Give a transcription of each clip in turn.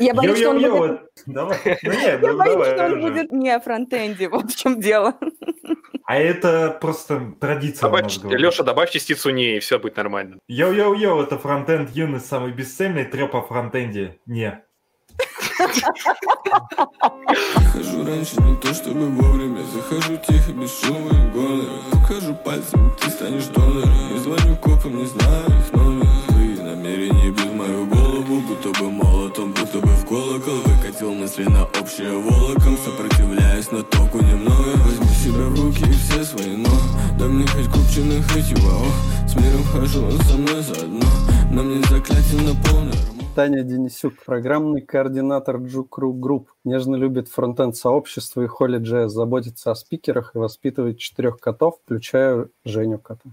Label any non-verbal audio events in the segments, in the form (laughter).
Я боюсь, что он будет... вот, давай. Ну нет, (laughs) Я ну боюсь, что он будет не фронтенди, вот (laughs) в чем дело. А это просто традиция. А Добавь-. Леша, добавь частицу не, и все будет нормально. Йоу-йоу-йоу, это фронтенд юность самый бесцельный треп о фронтенде. Не. Хожу раньше не то чтобы вовремя Захожу тихо, без шума и гонора Покажу пальцем, ты станешь донором И звоню копам, не знаю их номер Твои намерения Будто бы молотом, будто бы в колокол Выкатил мысли на общее волоком Сопротивляясь, но толку немного. Возьми себя в руки и все свои но Дай мне хоть купчино, хоть его ох С миром хожу, он со мной заодно. На мне заклятие на полный Таня Денисюк, программный координатор JUG Ru Group, нежно любит фронтенд сообщества и HolyJS, заботится о спикерах и воспитывает четырех котов, включая Женю кота.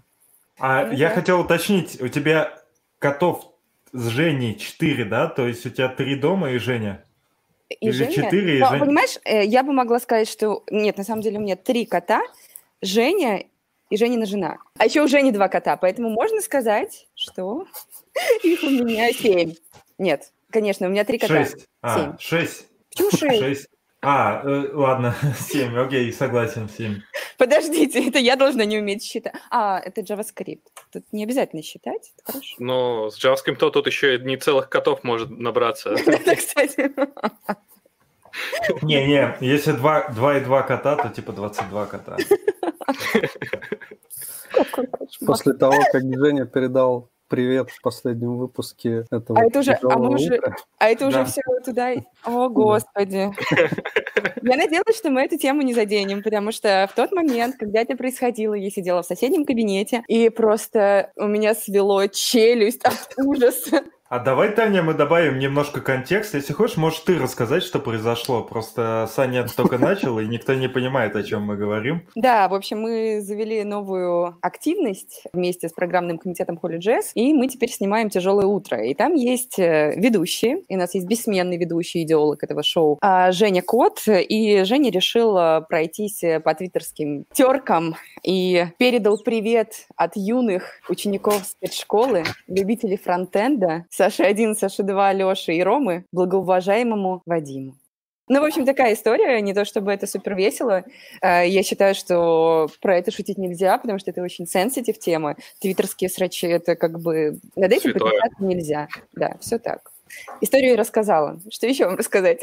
А я хотел уточнить, у тебя котов с Женей 4, да? То есть у тебя три дома и Женя? И Или Женя- четыре, и Но, Женя. Понимаешь, э, я бы могла сказать, что... Нет, на самом деле у меня три кота, Женя и Женина жена. А еще у Жени два кота, поэтому можно сказать, что (laughs) их у меня семь. Нет, конечно, у меня три кота. Шесть. А, Семь. шесть. Почему (laughs) шесть? Шесть. А, э, ладно, (laughs) семь, окей, согласен, семь. Подождите, это я должна не уметь считать. А, это JavaScript. Тут не обязательно считать, это хорошо. Но с JavaScript тут еще не целых котов может набраться. (laughs) Это, кстати. Не-не, если два, два и два кота, то типа 22 кота. (laughs) После того, как Женя передал привет в последнем выпуске этого А это уже- а мы уже- А это уже Да. все туда... О, господи. (laughs) Я надеялась, что мы эту тему не заденем, потому что в тот момент, когда это происходило, я сидела в соседнем кабинете, и просто у меня свело челюсть от ужаса. А давай, Таня, мы добавим немножко контекста. Если хочешь, можешь ты рассказать, что произошло. Просто Саня только начал, и никто не понимает, о чем мы говорим. Да, в общем, мы завели новую активность вместе с программным комитетом HolyJS, и мы теперь снимаем «Тяжелое утро». И там есть э, ведущие, и у нас есть бессменный ведущий идеолог этого шоу а, Женя Кот, и Женя решил пройтись э, по твиттерским теркам и передал привет от юных учеников спецшколы, любителей фронтенда, Саши-1, Саши-2, Леши и Ромы, благоуважаемому Вадиму. Ну, в общем, такая история. Не то чтобы это супер весело. Э, Я считаю, что про это шутить нельзя, потому что это очень сенситив тема. Твиттерские срачи — это как бы... Над этим потешаться нельзя. Да, все так. Историю я рассказала. Что еще вам рассказать?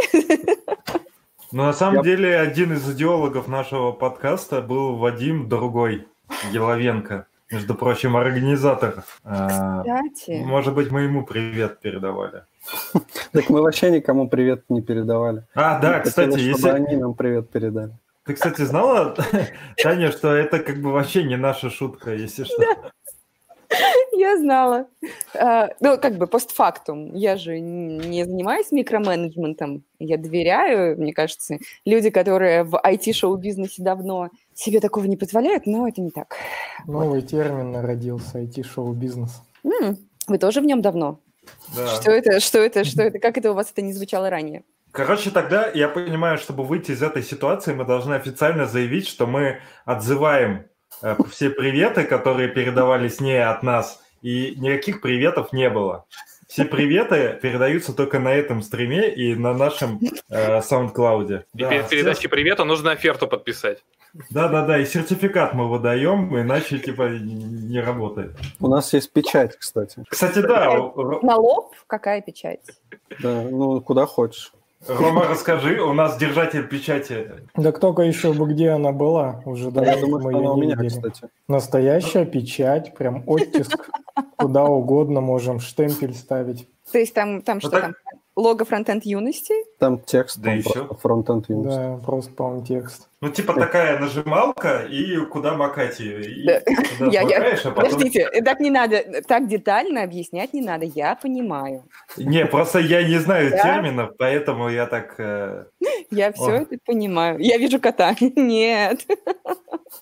Но на самом Я- деле один из идеологов нашего подкаста был Вадим Другой, Еловенко. Между прочим, организатор. А, Кстати, Может быть, мы ему привет передавали. Так мы вообще никому привет не передавали. А, да, кстати, если... они нам привет передали. Ты, кстати, знала, (laughs) Таня, что это как бы вообще не наша шутка, если что? я знала. А, Ну, как бы постфактум. Я же не занимаюсь микроменеджментом. Я доверяю, мне кажется, люди, которые в IT-шоу-бизнесе давно себе такого не позволяют, но это не так. Новый термин родился, IT-шоу-бизнес. М, Вы тоже в нем давно? Да. Что это, что это, что это, как это у вас это не звучало ранее? Короче, тогда я понимаю, чтобы выйти из этой ситуации, мы должны официально заявить, что мы отзываем э, все приветы, которые передавались не от нас, и никаких приветов не было. Все приветы передаются только на этом стриме и на нашем э, SoundCloud. И перед передачей привета нужно оферту подписать. Да, да, да, и сертификат мы выдаем, иначе типа не работает. У нас есть печать, кстати. Кстати, да, Р- На лоб какая печать? Да, ну, куда хочешь. Рома, расскажи, у нас держатель печати. Так только еще бы где она была, уже Я давно думаю, мы что ее она у не меня, видели. кстати. Настоящая печать, прям оттиск, куда угодно можем штемпель ставить. То есть там, там что так- там? Лого фронтенд юности? Там текст, Да там просто фронтенд Unity. Да, просто, по-моему, текст. Ну, типа такая нажималка, и куда макать ее. И Да. Я- я- макаешь, а потом... Подождите, так не надо, так детально объяснять не надо, я понимаю. Не, просто я не знаю Да? терминов, поэтому я так... э, Я все О. это понимаю. Я вижу кота. (laughs) Нет.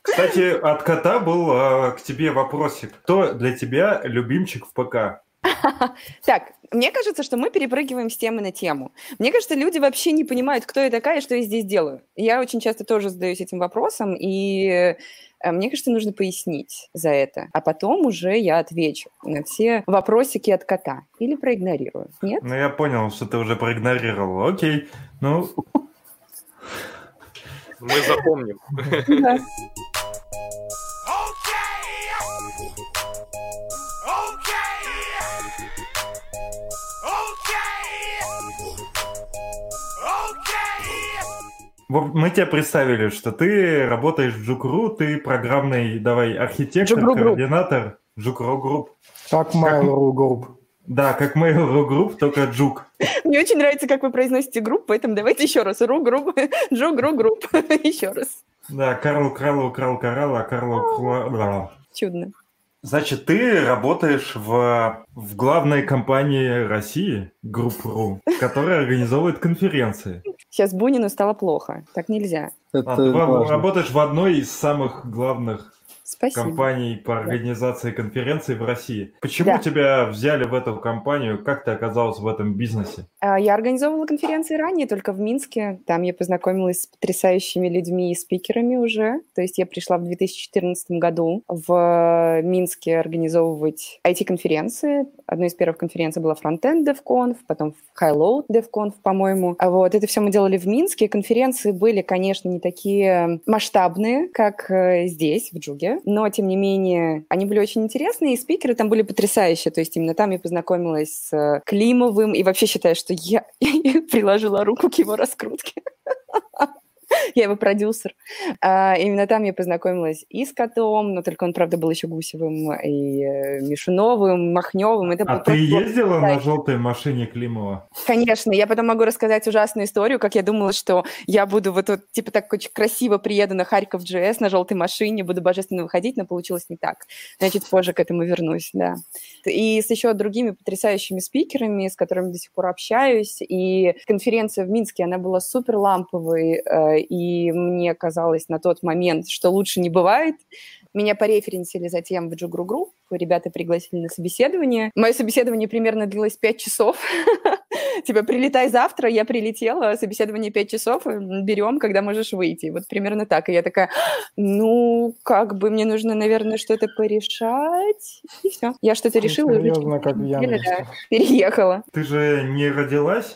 Кстати, от кота был э, к тебе вопросик. Кто для тебя любимчик в ПК? (laughs) Так, мне кажется, что мы перепрыгиваем с темы на тему. Мне кажется, люди вообще не понимают, кто я такая и что я здесь делаю. Я очень часто тоже задаюсь этим вопросом, и э, мне кажется, нужно пояснить за это. А потом уже я отвечу на все вопросики от кота. Или проигнорирую. Нет? Ну, я понял, что ты уже проигнорировал. Окей. Ну, Мы запомним. Мы тебе представили, что ты работаешь в Жукру, ты программный, давай, архитектор, JUG Ru Group. координатор JUG Ru Group. Как Mail.ru Group. Да, как Mail.ru Group, только JUG. Мне очень нравится, как вы произносите group, поэтому давайте еще раз. Ru Group, JUG Ru Group. Еще раз. Да, Карл Крал украл коралл, а Карл. Чудно. Значит, ты работаешь в, в главной компании России, Group.ru, которая организовывает конференции. Сейчас Бунину стало плохо. Так нельзя. Это А, ты важно. работаешь в одной из самых главных Спасибо. компаний по организации конференций в России. Почему Да. тебя взяли в эту компанию? Как ты оказалась в этом бизнесе? А, Я организовывала конференции ранее, только в Минске. Там я познакомилась с потрясающими людьми и спикерами уже. То есть я пришла в 2014 году в Минске организовывать IT-конференции. Одной из первых конференций была Frontend DevConf, потом High-Load DevConf, по-моему. А Вот это все мы делали в Минске. Конференции были, конечно, не такие масштабные, как э, здесь, в Джуге, но, тем не менее, они были очень интересные, и спикеры там были потрясающие. То есть именно там я познакомилась с Климовым, и вообще считаю, что я (laughs) приложила руку к его раскрутке. (laughs) (laughs) Я его продюсер. А, именно там я познакомилась и с котом, но только он, правда, был еще Гусевым, и э, Мишуновым, Махневым. Это А ты ездила на желтой машине Климова? Конечно, я потом могу рассказать ужасную историю, как я думала, что я буду вот, вот типа так очень красиво приеду на Харьков JS на желтой машине, буду божественно выходить, но получилось не так. Чуть позже к этому вернусь, да. И с еще другими потрясающими спикерами, с которыми до сих пор общаюсь. И конференция в Минске, она была супер ламповой, э, и мне казалось на тот момент, что лучше не бывает. Меня пореференсили затем в JUG Ru Group, ребята пригласили на собеседование. Мое собеседование примерно длилось 5 часов. (laughs) Типа, прилетай завтра, я прилетела, собеседование 5 часов, м, берем, когда можешь выйти. Вот примерно так. И я такая, ну, как бы мне нужно, наверное, что-то порешать. И все. Я что-то решила и уже через Серьезно, как да, Яндексе. переехала. Ты же не родилась,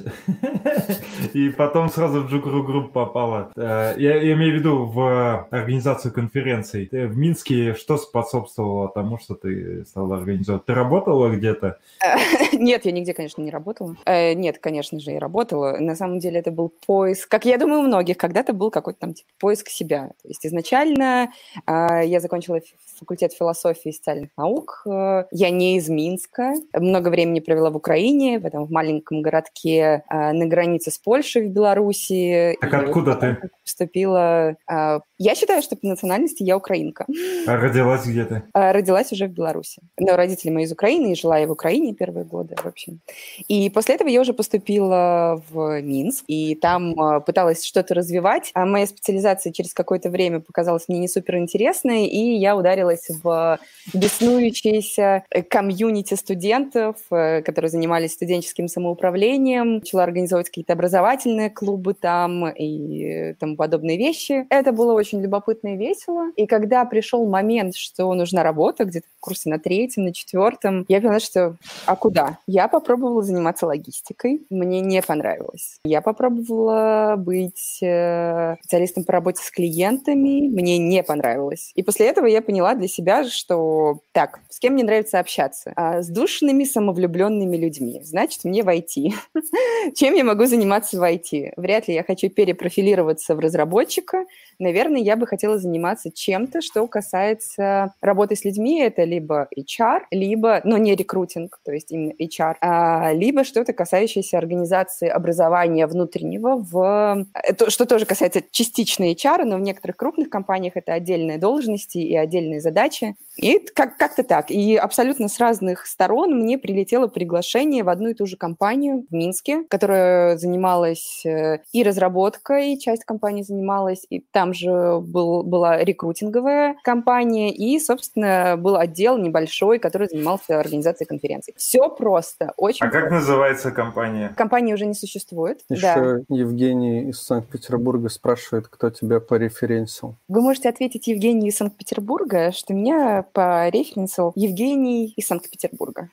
и потом сразу в JUG Ru Group попала. Э, Я, я имею в виду в организацию конференций. В Минске что способствовало тому, что ты стала организовывать? Ты работала где-то? (laughs) Нет, я нигде, конечно, не работала. Э, Нет, конечно же, я работала. На самом деле это был поиск, как я думаю, у многих, когда-то был какой-то там типа, поиск себя. То есть изначально э, я закончила факультет философии и социальных наук. Э, Я не из Минска. Много времени провела в Украине, в этом в маленьком городке э, на границе с Польшей в Беларуси. Так И откуда ты? Поступила... э, Я считаю, что по национальности я украинка. А родилась где ты? А, Родилась уже в Беларуси. Но родители мои из Украины, и жила я в Украине первые годы, в общем. И после этого я уже поступила в Минск, и там а, пыталась что-то развивать. А моя специализация через какое-то время показалась мне не супер интересной, и я ударилась в беснующиеся э, комьюнити студентов, э, которые занимались студенческим самоуправлением, начала организовывать какие-то образовательные клубы там и э, тому подобные вещи. Это было очень любопытно и весело. И когда пришел момент, что нужна работа, где-то в курсе на третьем, на четвертом, я поняла, что а куда? Я попробовала заниматься логистикой. Мне не понравилось. Я попробовала быть э, специалистом по работе с клиентами. Мне не понравилось. И после этого я поняла для себя, что так, с кем мне нравится общаться? А, с душными, самовлюбленными людьми. Значит, мне в. (laughs) Чем я могу заниматься в? Вряд ли я хочу перепрофилироваться в разработчика. Наверное, я бы хотела заниматься чем-то, что касается работы с людьми. Это либо HR, либо, но не рекрутинг, то есть именно HR, а, либо что-то касающееся организации образования внутреннего, в, это, что тоже касается частично HR, но в некоторых крупных компаниях это отдельные должности и отдельные задачи. И как- как-то так. И абсолютно с разных сторон мне прилетело приглашение в одну и ту же компанию в Минске, которая занималась э, и разработкой, часть компании занималась, и там же был, была рекрутинговая компания, и, собственно, был отдел небольшой, который занимался организацией конференций. Все просто, очень А как просто. называется компания? Компании уже не существует. Да. Еще Евгений из Санкт-Петербурга спрашивает, кто тебя пореференсил. Вы можете ответить Евгению из Санкт-Петербурга, что меня по референсу Евгений из Санкт-Петербурга.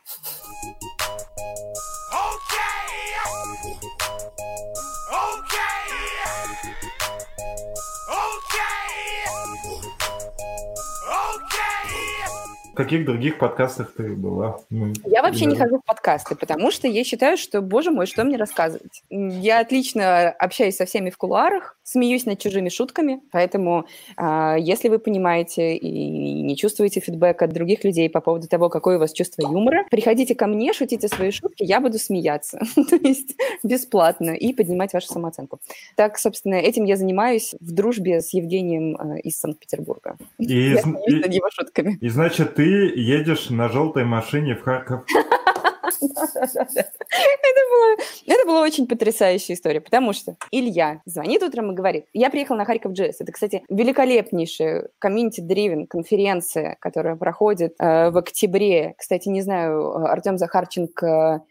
В каких других подкастах ты была? Ну, Я вообще не да. хожу в подкасты, потому что я считаю, что, боже мой, что мне рассказывать? Я отлично общаюсь со всеми в кулуарах, смеюсь над чужими шутками, поэтому а, если вы понимаете и не чувствуете фидбэк от других людей по поводу того, какое у вас чувство юмора, приходите ко мне, шутите свои шутки, я буду смеяться, (laughs) то есть бесплатно, и поднимать вашу самооценку. Так, собственно, этим я занимаюсь в дружбе с Евгением э, из Санкт-Петербурга. И, (laughs) Я смеюсь над и- его шутками. и значит, ты едешь на желтой машине в Харьков. (laughs) Это было, это была очень потрясающая история, потому что Илья звонит утром и говорит, я приехал на Харьков Джесс. Это, кстати, великолепнейшая комьюнити-дривен конференция, которая проходит э, в октябре. Кстати, не знаю, э, Артем Захарченко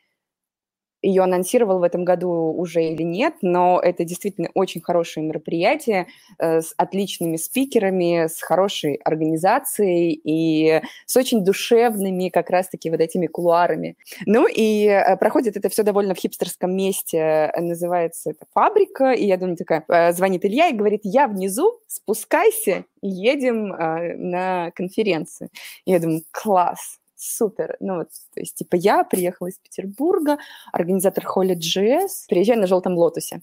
ее анонсировал в этом году уже или нет, но это действительно очень хорошее мероприятие э, с отличными спикерами, с хорошей организацией и с очень душевными как раз-таки вот этими кулуарами. Ну и э, проходит это все довольно в хипстерском месте, э, называется это фабрика, и я думаю, такая, звонит Илья и говорит, я внизу, спускайся, едем на конференцию. И я думаю, класс, супер. Ну вот, то есть, типа, я приехала из Петербурга, организатор Холли GS, приезжаю на желтом лотосе.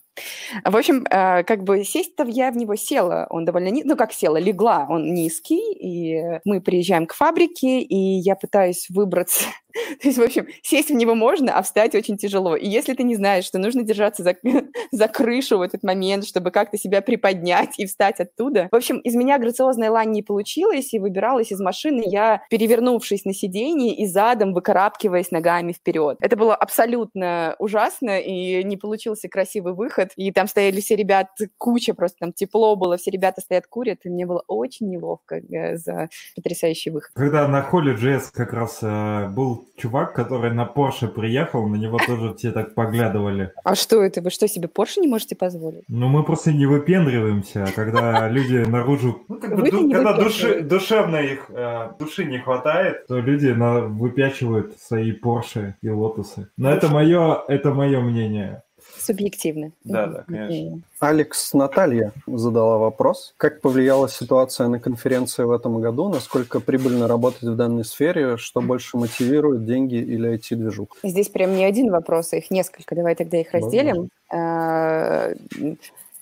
В общем, э, как бы сесть-то я в него села, он довольно, ни- ну как села, легла, он низкий, и мы приезжаем к фабрике, и я пытаюсь выбраться то есть, в общем, сесть в него можно, а встать очень тяжело. И если ты не знаешь, что нужно держаться за, (laughs) за крышу в этот момент, чтобы как-то себя приподнять и встать оттуда. В общем, из меня грациозная лань не получилась, и выбиралась из машины я, перевернувшись на сиденье и задом выкарабкиваясь ногами вперед. Это было абсолютно ужасно, и не получился красивый выход. И там стояли все ребята, куча просто там тепло было, все ребята стоят, курят, и мне было очень неловко э, за потрясающий выход. Когда на холле JS как раз э, был чувак, который на Порше приехал, на него тоже (laughs) все так поглядывали. А что это? Вы что, себе Порше не можете позволить? Но мы просто не выпендриваемся, а когда (laughs) люди наружу... Ну, как бы, когда души, душевно их, э, души не хватает, то люди на- выпячивают свои Порше и Лотусы. Но это мое, это мое мнение. Субъективно. Да, да, конечно. Алекс Наталья задала вопрос. Как повлияла ситуация на конференции в этом году? Насколько прибыльно работать в данной сфере? Что больше мотивирует, деньги или IT-движуха? Здесь прям не один вопрос, а их несколько. Давай тогда их разделим. А,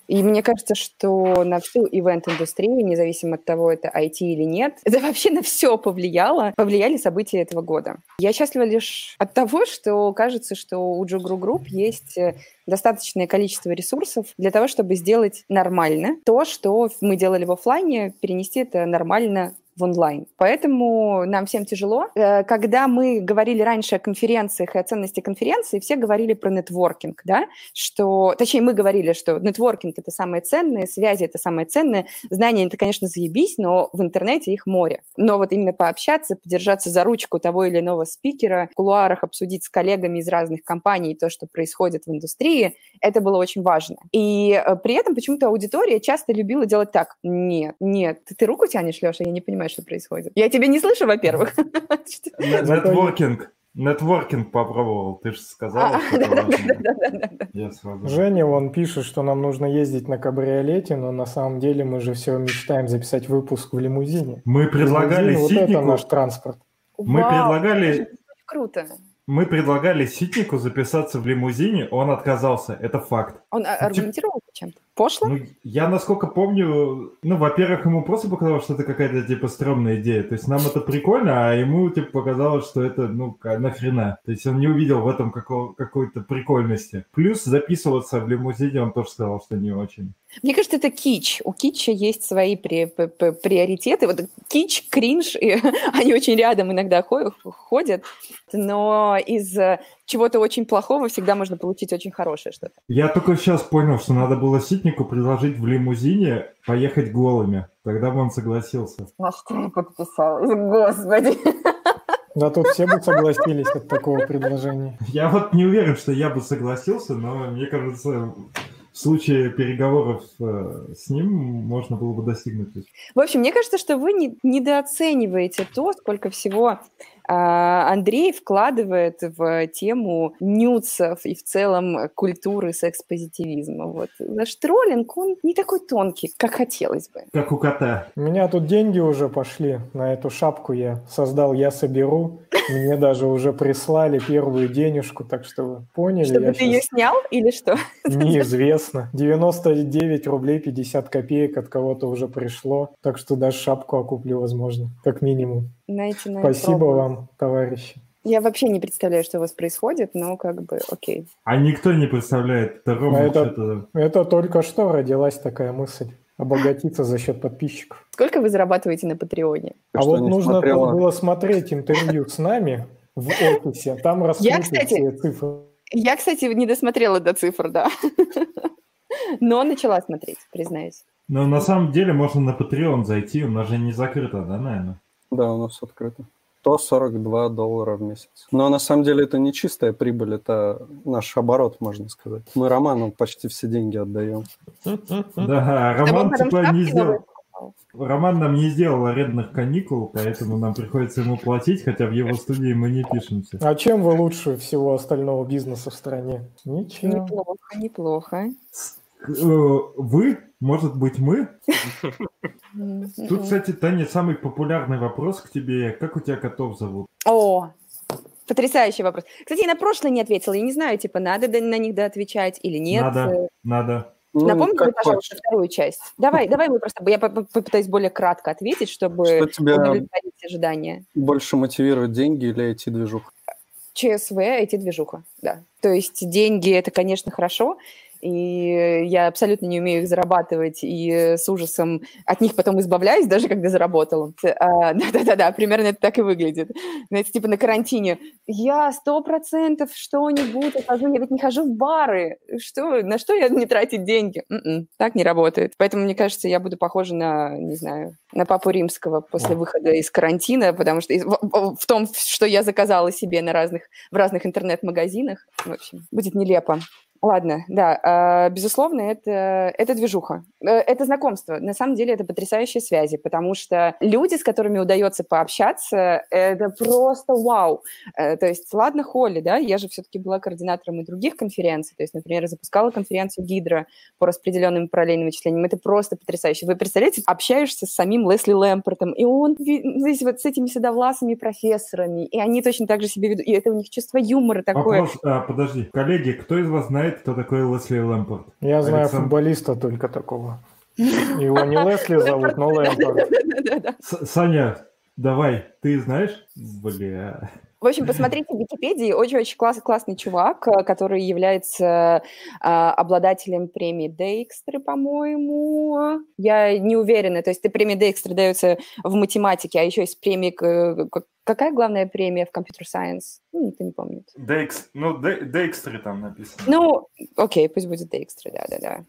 И мне кажется, что на всю ивент-индустрию, независимо от того, это IT или нет, (laughs) это вообще на все повлияло, повлияли события этого года. Я счастлива лишь от того, что кажется, что у JUG Ru Group есть э, достаточное количество ресурсов для того, чтобы сделать нормально то, что мы делали в оффлайне, перенести это нормально в онлайн. Поэтому нам всем тяжело. Э, Когда мы говорили раньше о конференциях и о ценности конференции, все говорили про нетворкинг, да, что, точнее, мы говорили, что нетворкинг – это самое ценное, связи – это самое ценное, знания – это, конечно, заебись, но в интернете их море. Но вот именно пообщаться, подержаться за ручку того или иного спикера, в кулуарах обсудить с коллегами из разных компаний то, что происходит в индустрии, это было очень важно. И э, при этом почему-то аудитория часто любила делать так. Нет, нет, ты, руку тянешь, Леша, я не понимаю, что происходит. Я тебя не слышу, во-первых. (laughs) Нетворкинг. Нетворкинг попробовал. Ты же сказала, А, Женя, он пишет, что нам нужно ездить на кабриолете, но на самом деле мы же все мечтаем записать выпуск в лимузине. Мы предлагали Лимузин, вот это Ситнику... наш транспорт. Мы предлагали- Круто. Мы предлагали Ситнику записаться в лимузине, он отказался. Это факт. Он а, аргументировал чем-то? Пошло? Ну, я, насколько помню, ну, во-первых, ему просто показалось, что это какая-то, типа, стрёмная идея. То есть нам это прикольно, а ему, типа, показалось, что это, ну, нахрена. То есть он не увидел в этом какого- какой-то прикольности. Плюс записываться в лимузине он тоже сказал, что не очень. Мне кажется, это кич. У китча есть свои при- п- п- приоритеты. Вот кич, кринж, и (laughs) они очень рядом иногда хо- ходят. Но из э, чего-то очень плохого всегда можно получить очень хорошее что-то. Я только сейчас понял, что надо было Ситнику предложить в лимузине поехать голыми. Тогда бы он согласился. Что я подписалась? Господи. Да тут все бы согласились от такого предложения. Я вот не уверен, что я бы согласился, но мне кажется, в случае переговоров э, с ним можно было бы достигнуть. В общем, мне кажется, что вы не- недооцениваете то, сколько всего Андрей вкладывает в тему нюцев и в целом культуры секс-позитивизма. Вот. Наш троллинг, он не такой тонкий, как хотелось бы. Как у кота. У меня тут деньги уже пошли на эту шапку. Я создал «Я соберу». Мне даже уже прислали первую денежку, так что вы поняли. Чтобы я ты ее снял или что? Неизвестно. 99 рублей 50 копеек от кого-то уже пришло. Так что даже шапку окуплю, возможно, как минимум. Знаете, на Спасибо пробу. вам, товарищи. Я вообще не представляю, что у вас происходит, но как бы окей. А никто не представляет. Это Рома это- что-то- Это только что родилась такая мысль. Обогатиться за счет подписчиков. Сколько вы зарабатываете на Патреоне? А что, вот нужно смотрела? было смотреть интервью с нами в офисе. Там раскрыты кстати, все цифры. Я, кстати, не досмотрела до цифр, да. Но начала смотреть, признаюсь. Но на самом деле можно на Patreon зайти, у нас же не закрыто, да, наверное? Да, у нас открыто. 142 доллара в месяц. Но на самом деле это не чистая прибыль, это наш оборот, можно сказать. Мы Роману почти все деньги отдаем. Да, Роман типа не сделал... Роман нам не сделал арендных каникул, поэтому нам приходится ему платить, хотя в его студии мы не пишемся. А чем вы лучше всего остального бизнеса в стране? Ничем. Неплохо, неплохо. Э, Вы, может быть, мы? Тут, кстати, Таня, самый популярный вопрос к тебе. Как у тебя котов зовут? О, потрясающий вопрос. Кстати, я на прошлое не ответила. Я не знаю, типа, надо до- на них доотвечать или нет. Надо, надо. Ну, Напомните, пожалуйста, хочешь. вторую часть. Давай, давай мы просто... Я по- по- попытаюсь более кратко ответить, чтобы Что тебя удовлетворить ожидания. больше мотивирует деньги или IT-движуха? ЧСВ, IT-движуха, да. То есть деньги – это, конечно, хорошо, и я абсолютно не умею их зарабатывать, и с ужасом от них потом избавляюсь, даже когда заработала. А, (laughs) Да-да-да, примерно это так и выглядит. Знаете, типа на карантине. Я сто процентов что-нибудь окажу, я ведь не хожу в бары. Что, на что я не тратить деньги? М-м, так не работает. Поэтому, мне кажется, я буду похожа на, не знаю, на папу римского после выхода из карантина, потому что в- в том, что я заказала себе на разных, в разных интернет-магазинах, в общем, будет нелепо. Ладно, да, а, безусловно, это, это движуха. Э, Это знакомство. На самом деле это потрясающие связи, потому что люди, с которыми удается пообщаться, это просто вау. Э, То есть, ладно, Холли, да, я же все-таки была координатором и других конференций, то есть, например, запускала конференцию Гидра по распределенным параллельным вычислениям. Это просто потрясающе. Вы представляете, общаешься с самим Лесли Лэмпортом, и он здесь вот с этими седовласыми профессорами, и они точно так же себя ведут, и это у них чувство юмора такое. Вопрос, а, подожди, коллеги, кто из вас знает, кто такой Лесли Лэмпорт? Я знаю футболиста только такого. Его не Лесли зовут, но Лэмпорт. Саня, давай, ты знаешь? Бля. В общем, посмотрите в Википедии, очень-очень класс, классный чувак, э, который является а, обладателем премии Дейкстра, по-моему. Я не уверена, то есть ты премия Дейкстра дается в математике, а еще есть премия... к- Какая главная премия в Computer Science? Ну, никто не помнит. Дейкс, ну, Дейкстри там написано. Ну, окей, пусть будет Дейкстра, да-да-да.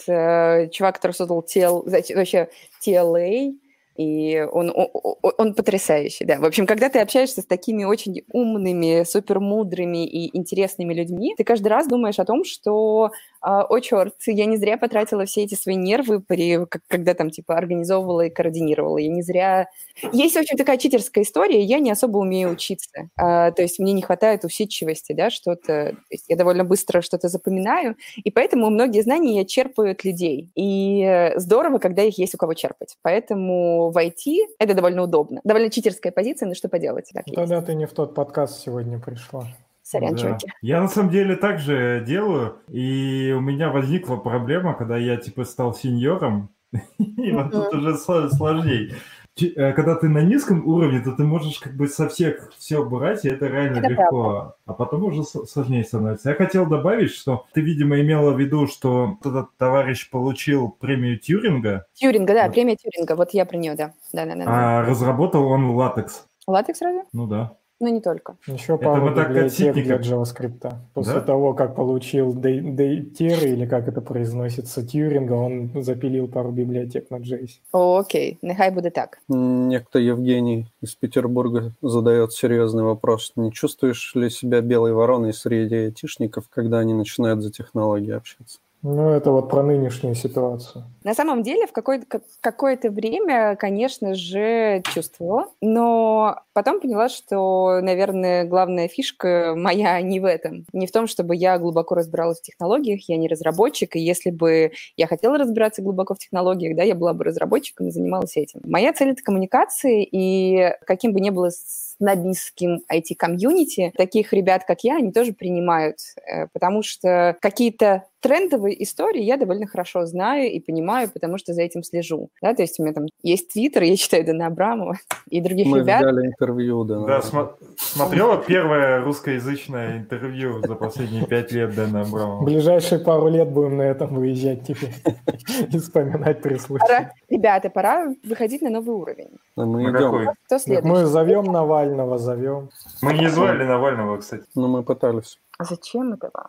Э, чувак, который создал знаете, вообще TLA, и он, о- о- он потрясающий, да. В общем, когда ты общаешься с такими очень умными, супермудрыми и интересными людьми, ты каждый раз думаешь о том, что, о, черт, я не зря потратила все эти свои нервы, при, когда там, типа, организовывала и координировала. Я не зря... Есть очень такая читерская история, я не особо умею учиться. А, то есть мне не хватает усидчивости, да, что-то... то есть Я довольно быстро что-то запоминаю, и поэтому многие знания я черпаю от людей. И здорово, когда их есть у кого черпать. Поэтому в IT это довольно удобно. Довольно читерская позиция, но что поделать. Так есть. Тогда ты не в тот подкаст сегодня пришла. Сорян, Да. чуваки. Я на самом деле также делаю, и у меня возникла проблема, когда я типа стал сеньором, (laughs) и вот тут уже сло- сложней. Чи- э, Когда ты на низком уровне, то ты можешь как бы со всех все брать, и это реально Это легко. А потом уже сложнее становится. Я хотел добавить, что ты, видимо, имела в виду, что этот товарищ получил премию Тьюринга, Тьюринга, да, Да. премия Тьюринга. Вот я про нее, да. Да, да, да. да. а разработал он латекс. Латекс разве? Ну да. Ну, не только. Еще Это пару от библиотек для. JavaScript. После Да? того, как получил Дей- Дейтер, или как это произносится, Тьюринга, он запилил пару библиотек на JS. О, окей, нехай буде так. Некто Евгений из Петербурга задает серьезный вопрос. Не чувствуешь ли себя белой вороной среди айтишников, когда они начинают за технологии общаться? Ну, это вот про нынешнюю ситуацию. На самом деле, в какое- как- какое-то время, конечно же, чувствовала, но потом поняла, что, наверное, главная фишка моя не в этом. Не в том, чтобы я глубоко разбиралась в технологиях, я не разработчик, и если бы я хотела разбираться глубоко в технологиях, да, я была бы разработчиком и занималась этим. Моя цель — это коммуникации, и каким бы ни было снобистским IT-комьюнити, таких ребят, как я, они тоже принимают, э, потому что какие-то трендовые истории я довольно хорошо знаю и понимаю, потому что за этим слежу. Да, то есть у меня там есть твиттер, я читаю Дэна Абрамова и других Мы ребят. взяли интервью, да. Да, смо- смотрела первое русскоязычное интервью за последние пять лет Дэна Абрамова. ближайшие пару лет будем на этом выезжать теперь (laughs) и вспоминать при случае. Ребята, пора выходить на новый уровень. А Мы идем. Кто следующий? мы зовем Навального, зовем. Мы не звали Навального, кстати. Но мы пытались. А зачем это вам?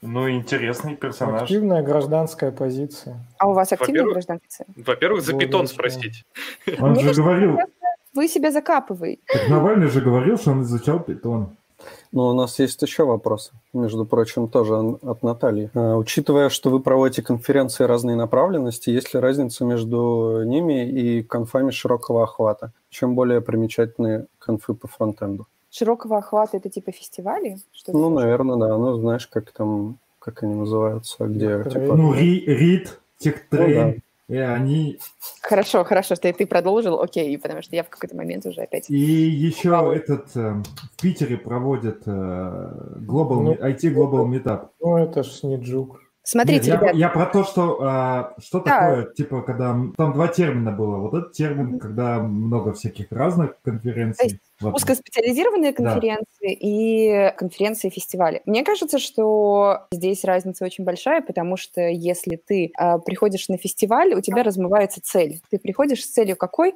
Ну, интересный персонаж. Активная гражданская позиция. А у вас активная Во-первых, гражданская? Во-первых, за питон спросить. Он же говорил, Вы себя закапываете. так Навальный же говорил, что он изучал питон. Но у нас есть еще вопросы, между прочим, тоже от Натальи. А, Учитывая, что вы проводите конференции разной направленности, есть ли разница между ними и конфами широкого охвата? Чем более примечательны конфы по фронтенду? Широкого охвата это типа фестивали? Что Ну, наверное, да. Ну, знаешь, как там, как они называются, где типа... Ну, Ри- Рид, Техтрейн, Ну и они... Хорошо, хорошо, что ты продолжил, окей, потому что я в какой-то момент уже опять... И еще этот э, в Питере проводят э, Global, Ну, IT Global Meetup. Ну, это ж не джук. Смотрите, Нет, я, ребят, я про то, что а, что Да. такое, типа, когда там два термина было. Вот этот термин, когда много всяких разных конференций. Вот. узкоспециализированные Да. конференции и конференции и фестивали. Мне кажется, что здесь разница очень большая, потому что если ты а, приходишь на фестиваль, у тебя размывается цель. Ты приходишь с целью какой?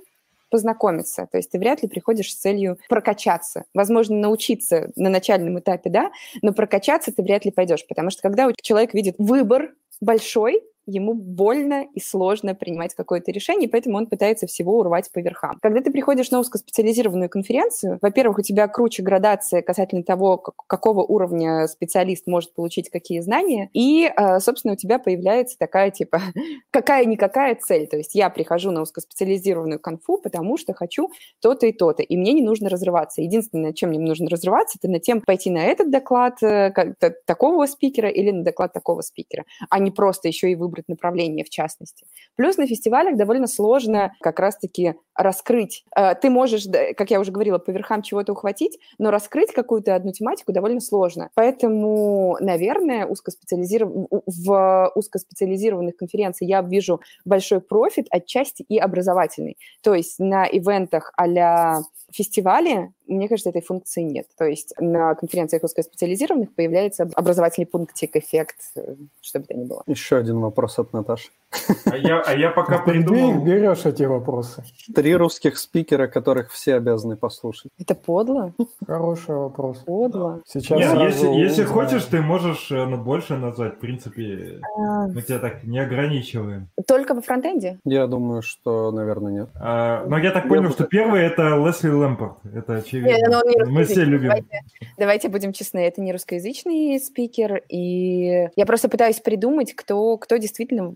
Познакомиться. То есть ты вряд ли приходишь с целью прокачаться. Возможно, научиться на начальном этапе, да, но прокачаться ты вряд ли пойдешь, потому что когда человек видит выбор большой, ему больно и сложно принимать какое-то решение, поэтому он пытается всего урвать по верхам. Когда ты приходишь на узкоспециализированную конференцию, во-первых, у тебя круче градация касательно того, как- какого уровня специалист может получить какие знания, и, э, собственно, у тебя появляется такая, типа, (laughs) какая-никакая цель. То есть я прихожу на узкоспециализированную конфу, потому что хочу то-то и то-то, и мне не нужно разрываться. Единственное, чем мне нужно разрываться, это на тем пойти на этот доклад э, такого спикера или на доклад такого спикера, а не просто еще и выбрать направление в частности. Плюс на фестивалях довольно сложно как раз-таки раскрыть. Э, Ты можешь, как я уже говорила, по верхам чего-то ухватить, но раскрыть какую-то одну тематику довольно сложно. Поэтому, наверное, узкоспециализиров... в узкоспециализированных конференциях я вижу большой профит отчасти и образовательный. То есть на ивентах а фестивале, мне кажется, этой функции нет. То есть на конференциях узкоспециализированных появляется образовательный пунктик, эффект, э, что бы то ни было. Еще один вопрос от Наташи. А я, а я пока Ты придумал... берешь эти вопросы? Три русских спикера, которых все обязаны послушать. Это подло? Хороший вопрос. Подло. Сейчас Нет, сразу если, если хочешь, ты можешь э, ну, больше назвать. В принципе, А, мы тебя так не ограничиваем. Только во фронтенде? Я думаю, что, наверное, нет. А, но я так понял, что первый это Лесли Лэмпорт. Это очевидно. Нет, ну, Мы все любим. Давайте, давайте будем честны, это не русскоязычный спикер, и я просто пытаюсь придумать, кто, кто действительно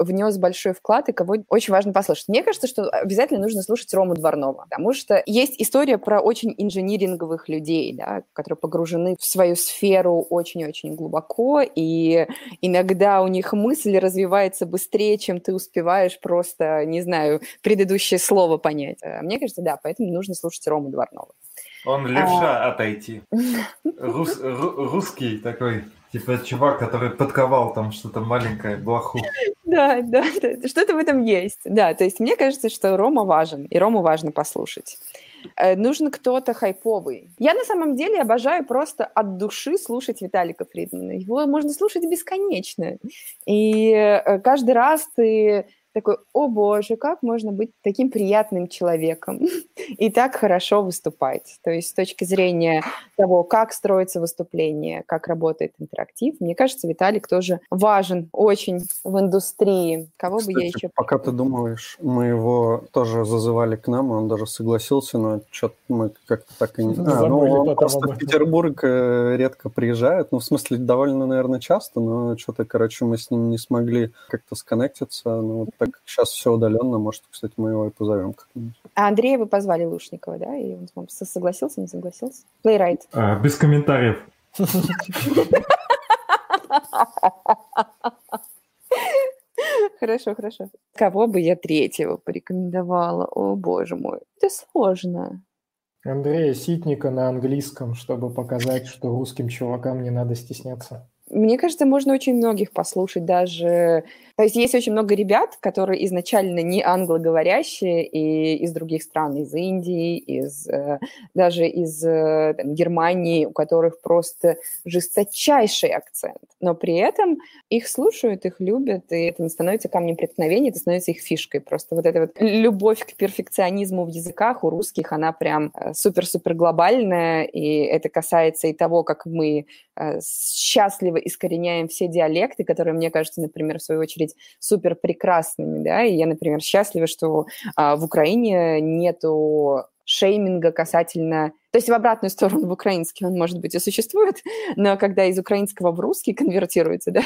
внес большой вклад и кого очень важно послушать. Мне кажется, что обязательно нужно слушать Рому Дворнова, потому что есть история про очень инжиниринговых людей, да, которые погружены в свою сферу очень-очень глубоко, и иногда у них мысль развивается быстрее, чем ты успеваешь просто, не знаю, предыдущее слово понять. Э, Мне кажется, да, поэтому нужно слушать Рому Дворнова. Он левша отойти. Рус, ру- русский такой, типа чувак, который подковал там что-то маленькое, блоху. Да, да, да, что-то в этом есть. Да, то есть мне кажется, что Рома важен, и Рому важно послушать. Э, Нужен кто-то хайповый. Я на самом деле обожаю просто от души слушать Виталика Фридмана. Его можно слушать бесконечно. И э, каждый раз ты такой, о боже, как можно быть таким приятным человеком (laughs) и так хорошо выступать. То есть с точки зрения того, как строится выступление, как работает интерактив, мне кажется, Виталик тоже важен очень в индустрии. Кого бы я Кстати, еще... пока ты думаешь, мы его тоже зазывали к нам, и он даже согласился, но что-то мы как-то так и не... А, ну, он просто в. Петербург э, редко приезжает, ну, в смысле, довольно, наверное, часто, но что-то, короче, мы с ним не смогли как-то сконнектиться, ну, вот так как сейчас все удаленно, может, кстати, мы его и позовем как-нибудь. А Андрея вы позвали Лушникова, да? И он вам согласился, не согласился? Playwright. А, без комментариев. Хорошо, хорошо. Кого бы я третьего порекомендовала? О, боже мой. Это сложно. Андрея Ситника на английском, чтобы показать, что русским чувакам не надо стесняться. Мне кажется, можно очень многих послушать, даже... То есть есть очень много ребят, которые изначально не англоговорящие и из других стран, из Индии, из, э, даже из э, там, Германии, у которых просто жесточайший акцент. Но при этом их слушают, их любят, и это не становится камнем преткновения, это становится их фишкой. Просто вот эта вот любовь к перфекционизму в языках у русских, она прям э, супер-супер глобальная, и это касается и того, как мы э, счастливо искореняем все диалекты, которые, мне кажется, например, в свою очередь, супер прекрасными, да, и я, например, счастлива, что а, в Украине нету шейминга касательно... То есть в обратную сторону в украинский он, может быть, и существует, но когда из украинского в русский конвертируется, да,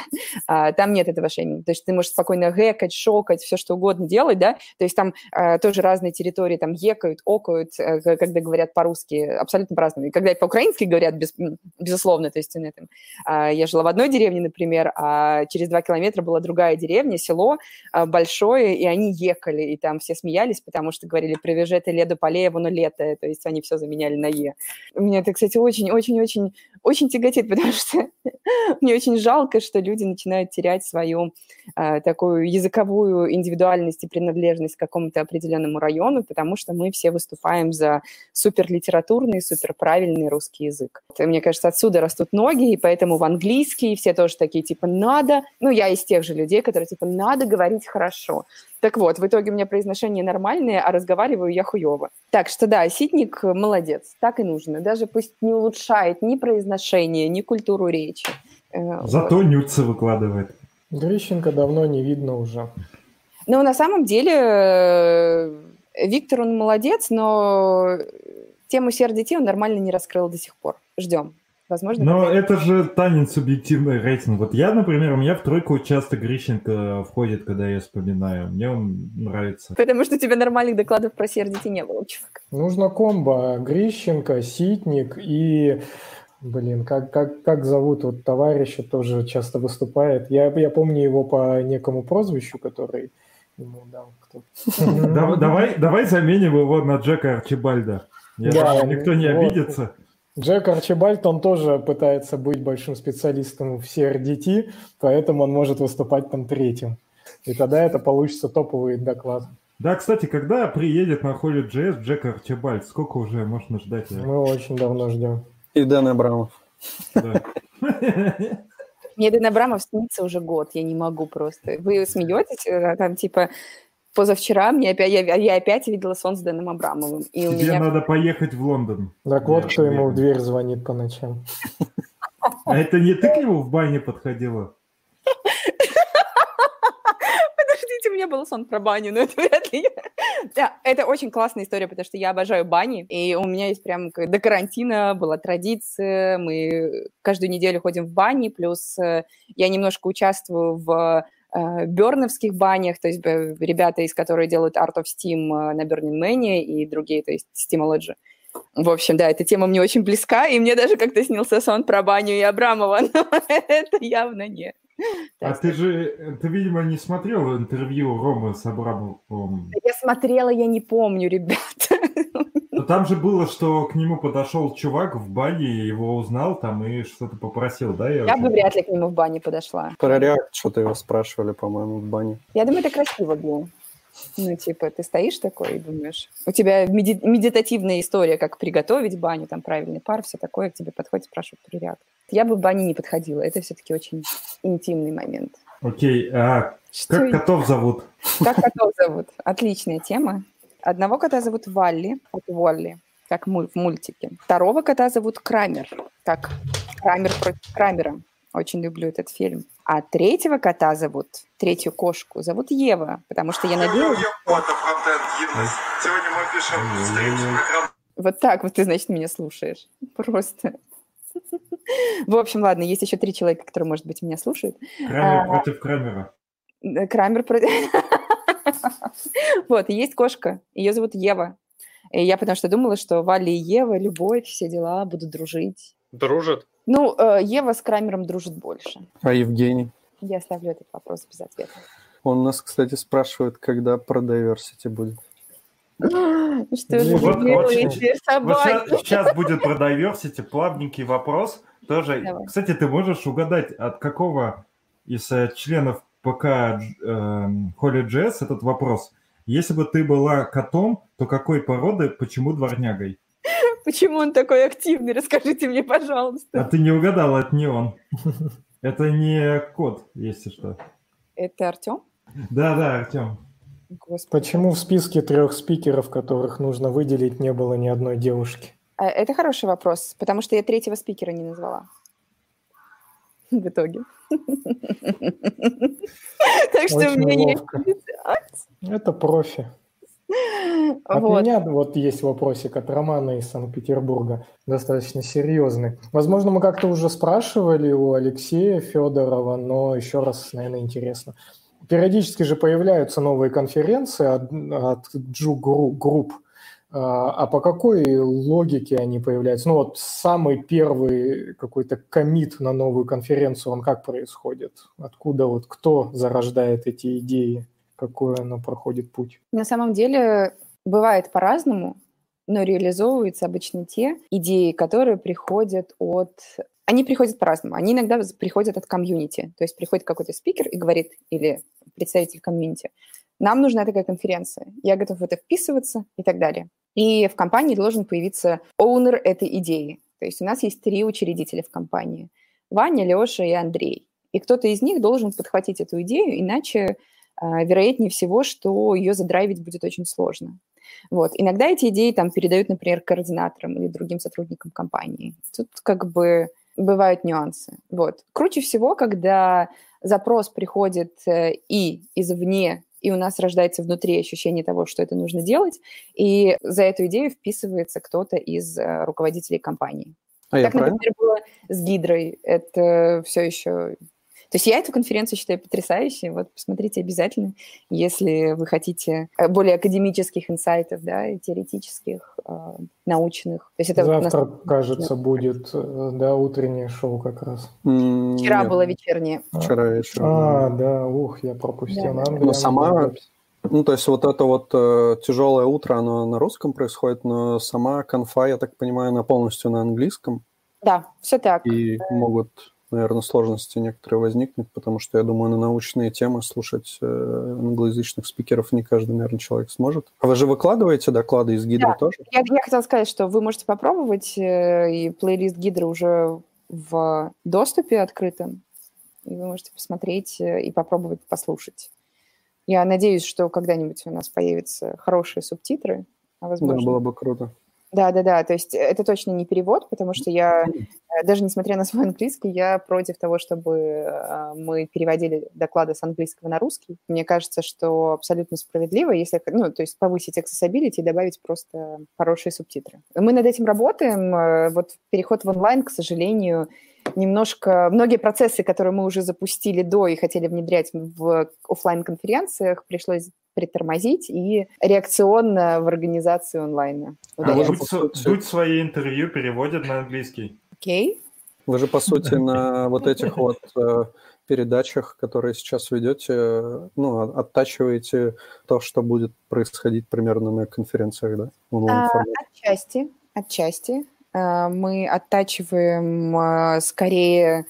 а, там нет этого шейминга. То есть ты можешь спокойно гэкать, шокать, все что угодно делать, да, то есть там а, тоже разные территории там екают, окают, э, когда говорят по-русски, абсолютно по-разному. И когда по-украински говорят, без- безусловно, то есть этом. А, Я жила в одной деревне, например, а через два километра была другая деревня, село большое, и они екали, и там все смеялись, потому что говорили «привяжи это леду полееву, но лето», то есть они все заменяли на «е». Мне это, кстати, очень-очень-очень очень тяготит, (laughs) потому что мне очень жалко, что люди начинают терять свою а, такую языковую индивидуальность и принадлежность к какому-то определенному району, потому что мы все выступаем за суперлитературный, суперправильный русский язык. Это, Мне кажется, отсюда растут ноги, и поэтому в английский все тоже такие, типа, надо... Ну, я из тех же людей, которые, типа, надо говорить хорошо. Так вот, в итоге у меня произношение нормальное, а разговариваю я хуево. Так что да, Ситник молодец, так и нужно. Даже пусть не улучшает ни произношение, ни культуру речи. Э, Зато нюцы выкладывает. Грищенко давно не видно уже. Но на самом деле э, Виктор, он молодец, но тему сердитей он нормально не раскрыл до сих пор. Ждем. Возможно, Но когда- это же танец субъективный рейтинг. Вот я, например, у меня в тройку часто Грищенко входит, когда я вспоминаю. Мне он нравится. Потому что у тебя нормальных докладов про сердитей не было, чувак. Нужно комбо Грищенко, Ситник и... Блин, как, как, как зовут вот товарища, тоже часто выступает. Я, я помню его по некому прозвищу, который ему дал кто-то. Дав- Давай, давай заменим его на Джека Арчибальда. Я Да, думаю, никто не вот. Джек Арчибальд, он тоже пытается быть большим специалистом в CRDT, поэтому он может выступать там третьим. И тогда это получится топовый доклад. Да, кстати, когда приедет на Холли JS Джек Арчибальд? Сколько уже можно ждать? Мы очень давно ждем. И Дэн Абрамов. Да. Мне Дэн Абрамов снится уже год, я не могу просто. Вы смеетесь? Э, Там типа позавчера мне опять, я, я опять видела сон с Дэном Абрамовым. И у Тебе меня... надо поехать в Лондон. Так вот, кто ему в дверь звонит по ночам. А это не ты к нему в бане подходила? Подождите, у меня был сон про баню, но это вряд ли. Да, это очень классная история, потому что я обожаю бани, и у меня есть прям до карантина была традиция, мы каждую неделю ходим в бани, плюс э, я немножко участвую в берновских банях, то есть э, ребята, из которых делают Art of Steam э, на Burning Man и другие, то есть Steamology. В общем, да, эта тема мне очень близка, и мне даже как-то снился сон про баню и Абрамова, (laughs) но это явно не. А ты же, ты, видимо, не смотрел интервью Ромы с Абрамовым. Я смотрела, я не помню, ребята. Ну, там же было, что к нему подошел чувак в бане, его узнал там и что-то попросил, да? Я, я бы вряд ли к нему в бане подошла. Про реакт что-то его спрашивали, по-моему, в бане. Я думаю, это красиво было. Ну, типа, ты стоишь такой и думаешь, у тебя меди- медитативная история, как приготовить баню, там правильный пар, все такое, к тебе подходит, спрашивают про реакт. Я бы в бане не подходила, это все-таки очень интимный момент. Окей, а Что как котов зовут? Как котов зовут? Отличная тема. Одного кота зовут Валли, как Волли, как в мультике. Второго кота зовут Крамер, как Крамер против Крамера. Очень люблю этот фильм. А третьего кота зовут, третью кошку зовут Ева, потому что я надеюсь... Сегодня мы пишем Вот так вот ты, значит, меня слушаешь. Просто. В общем, ладно, есть еще три человека, которые, может быть, меня слушают. Крамер а, против Крамера. Крамер против... (laughs) (laughs) Вот, и есть кошка, ее зовут Ева. И я потому что думала, что Валя и Ева, любовь, все дела, будут дружить. Дружат? Ну, э, Ева с Крамером дружит больше. А Евгений? Я оставлю этот вопрос без ответа. Он нас, кстати, спрашивает, когда про diversity будет. (gasps) Что же вы делаете, собаки? Сейчас будет про diversity, плавненький вопрос. Тоже, кстати, ты можешь угадать, от какого из э, членов ПК Холли Джесс этот вопрос. Если бы ты была котом, то какой породы, почему дворнягой? Почему он такой активный? Расскажите мне, пожалуйста. А ты не угадала, это не он. (laughs) Это не кот, если что. Это Артем? Да, да, Артем. Господи. Почему в списке трех спикеров, которых нужно выделить, не было ни одной девушки? А, это хороший вопрос, потому что я третьего спикера не назвала. (laughs) В итоге. Так что есть... Это профи. От вот. меня вот есть вопросик от Романа из Санкт-Петербурга, достаточно серьезный. Возможно, мы как-то уже спрашивали у Алексея Федорова, но еще раз, наверное, интересно. Периодически же появляются новые конференции от, от JUG Ru Group. А, а по какой логике они появляются? Ну вот самый первый какой-то commit на новую конференцию, он как происходит? Откуда вот кто зарождает эти идеи? какой оно проходит путь? На самом деле бывает по-разному, но реализовываются обычно те идеи, которые приходят от... Они приходят по-разному. Они иногда приходят от комьюнити. То есть приходит какой-то спикер и говорит, или представитель комьюнити, нам нужна такая конференция, я готов в это вписываться и так далее. И в компании должен появиться оунер этой идеи. То есть у нас есть три учредителя в компании. Ваня, Леша и Андрей. И кто-то из них должен подхватить эту идею, иначе а, вероятнее всего, что ее задрайвить будет очень сложно. Вот. Иногда эти идеи там передают, например, координаторам или другим сотрудникам компании. Тут как бы бывают нюансы. Вот. Круче всего, когда запрос приходит э, и извне, и у нас рождается внутри ощущение того, что это нужно делать, и за эту идею вписывается кто-то из э, руководителей компании. А так, например, было с Гидрой. Это все еще то есть я эту конференцию считаю потрясающей. Вот посмотрите обязательно, если вы хотите э, более академических инсайтов, да, и теоретических, э, научных. То есть это Завтра, нас... кажется, будет, э, да, утреннее шоу как раз. Вчера Нет. было вечернее. Вчера вечером. А, да, ух, я пропустил. Да. Но сама, ну, то есть вот это вот э, тяжелое утро, оно на русском происходит, но сама конфа, я так понимаю, она полностью на английском. Да, все так. И могут наверное, сложности некоторые возникнут, потому что, я думаю, на научные темы слушать э, англоязычных спикеров не каждый, наверное, человек сможет. А вы же выкладываете доклады из Гидры да. тоже? Я, я хотела сказать, что вы можете попробовать, э, и плейлист Гидры уже в доступе открытом, и вы можете посмотреть э, и попробовать послушать. Я надеюсь, что когда-нибудь у нас появятся хорошие субтитры. А возможно... Да, было бы круто. Да, да, да. То есть это точно не перевод, потому что я, э, даже несмотря на свой английский, я против того, чтобы э, мы переводили доклады с английского на русский. Мне кажется, что абсолютно справедливо, если, ну, то есть повысить accessibility и добавить просто хорошие субтитры. Мы над этим работаем. Э, вот переход в онлайн, к сожалению, немножко... Многие процессы, которые мы уже запустили до и хотели внедрять в офлайн конференциях пришлось притормозить и реакционно в организации онлайна. А Дудь, Дудь свои интервью переводит на английский. Окей. Okay. Вы же, по сути, на (laughs) вот этих вот э, передачах, которые сейчас ведете, ну, оттачиваете то, что будет происходить примерно на конференциях, да? А, отчасти, отчасти. А, мы оттачиваем а, скорее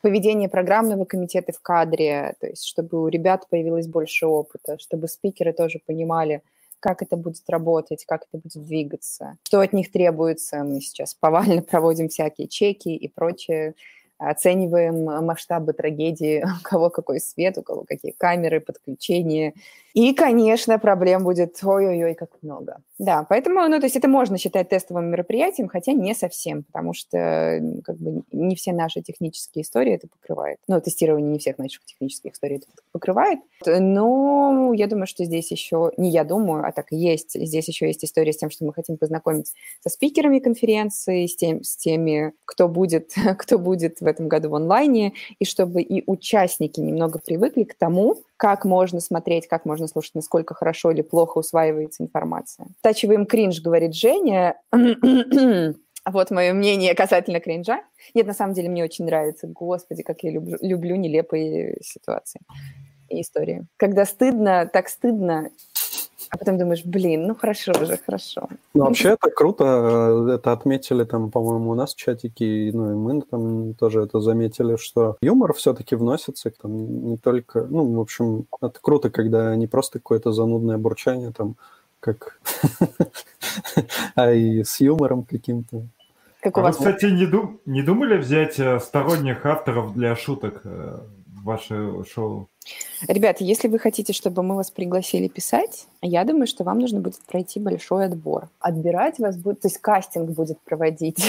поведение программного комитета в кадре, то есть чтобы у ребят появилось больше опыта, чтобы спикеры тоже понимали, как это будет работать, как это будет двигаться, что от них требуется. Мы сейчас повально (laughs) проводим всякие чеки и прочее оцениваем масштабы трагедии, (laughs) у кого какой свет, у кого какие камеры, подключения. И, конечно, проблем будет ой-ой-ой, как много. Да, поэтому, ну, то есть это можно считать тестовым мероприятием, хотя не совсем, потому что как бы не все наши технические истории это покрывает. Ну, тестирование не всех наших технических историй это покрывает. Но я думаю, что здесь еще, не я думаю, а так и есть, здесь еще есть история с тем, что мы хотим познакомить со спикерами конференции, с, тем, с теми, кто будет, (laughs) кто будет в этом году в онлайне, и чтобы и участники немного привыкли к тому, как можно смотреть, как можно слушать, насколько хорошо или плохо усваивается информация. Тачиваем кринж, говорит Женя. (clears throat) Вот мое мнение касательно кринжа. Нет, на самом деле мне очень нравится. Господи, как я люблю, люблю нелепые ситуации и истории. Когда стыдно, так стыдно, а потом думаешь, блин, ну хорошо уже, хорошо. Ну, вообще это круто, это отметили там, по-моему, у нас в чатике, ну и мы там тоже это заметили, что юмор все-таки вносится там не только, ну, в общем, это круто, когда не просто какое-то занудное бурчание там, как, (laughs) а и с юмором каким-то. Как у а вас? Вы, кстати, не, дум... не думали взять э, сторонних авторов для шуток э, в ваше шоу? Ребята, если вы хотите, чтобы мы вас пригласили писать, я думаю, что вам нужно будет пройти большой отбор. Отбирать вас будет, то есть кастинг будет проводить.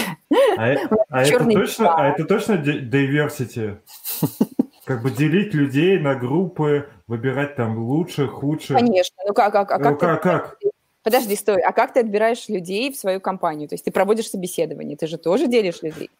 А, э, (laughs) а, это, точно, а это точно diversity? (laughs) Как бы делить людей на группы, выбирать там лучших, худших? Конечно. Ну как, а, а как, ну, как, как? Подожди, стой. А как ты отбираешь людей в свою компанию? То есть ты проводишь собеседование, ты же тоже делишь людей.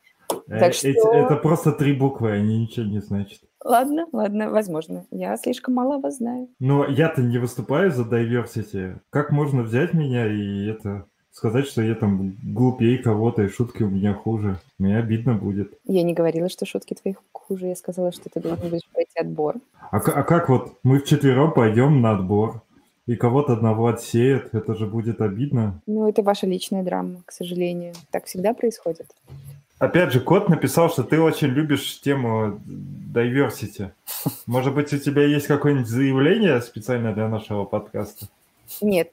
Э, так что... Это просто три буквы, они ничего не значат. Ладно, ладно, возможно. Я слишком мало вас знаю. Но я-то не выступаю за diversity. Как можно взять меня и это сказать, что я там глупее кого-то, и шутки у меня хуже. Мне обидно будет. Я не говорила, что шутки твоих хуже. Я сказала, что ты должен будешь пройти отбор. А, а как вот мы вчетвером пойдем на отбор? И кого-то одного отсеет, это же будет обидно. Ну, это ваша личная драма, к сожалению. Так всегда происходит. Опять же, кот написал, что ты очень любишь тему diversity. Может быть, у тебя есть какое-нибудь заявление специально для нашего подкаста? Нет.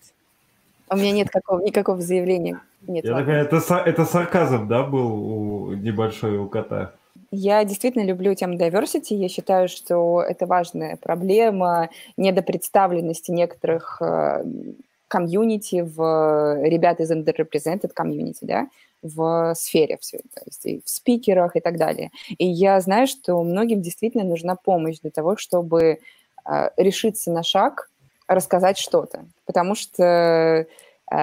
У меня нет какого, никакого заявления. Нет, Я такая, это, это сарказм, да, был у небольшой у кота? Я действительно люблю тему diversity. Я считаю, что это важная проблема недопредставленности некоторых э, комьюнити в ребят из underrepresented комьюнити, да, в сфере все, то есть и в спикерах и так далее. И я знаю, что многим действительно нужна помощь для того, чтобы э, решиться на шаг, рассказать что-то, потому что э,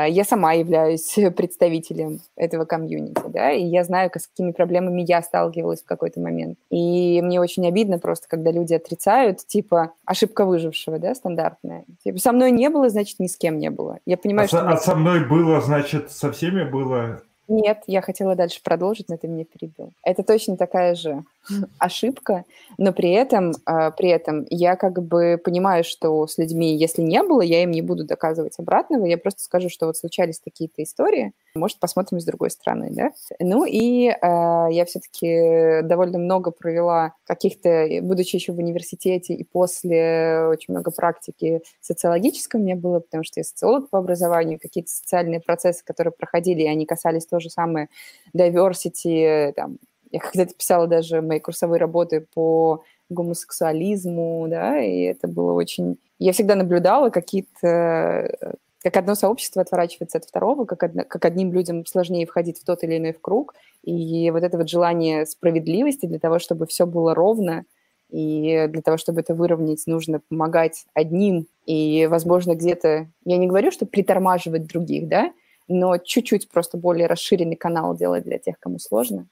я сама являюсь (laughs) представителем этого комьюнити, да, и я знаю, с какими проблемами я сталкивалась в какой-то момент. И мне очень обидно просто, когда люди отрицают, типа, ошибка выжившего, да, стандартная. Типа, со мной не было, значит, ни с кем не было. Я понимаю, а что... Со, а со мной было, значит, со всеми было? Нет, я хотела дальше продолжить, но ты меня перебил. Это точно такая же (laughs) ошибка, но при этом, э, при этом я как бы понимаю, что с людьми, если не было, я им не буду доказывать обратного, я просто скажу, что вот случались такие-то истории, может, посмотрим с другой стороны, да? Ну и э, я все-таки довольно много провела каких-то, будучи еще в университете и после очень много практики социологической мне было, потому что я социолог по образованию, какие-то социальные процессы, которые проходили, и они касались то же самое diversity, там, я когда-то писала даже мои курсовые работы по гомосексуализму, да, и это было очень... Я всегда наблюдала какие-то как одно сообщество отворачивается от второго, как, одно, как одним людям сложнее входить в тот или иной в круг. И вот это вот желание справедливости для того, чтобы все было ровно, и для того, чтобы это выровнять, нужно помогать одним. И, возможно, где-то, я не говорю, что притормаживать других, да, но чуть-чуть просто более расширенный канал делать для тех, кому сложно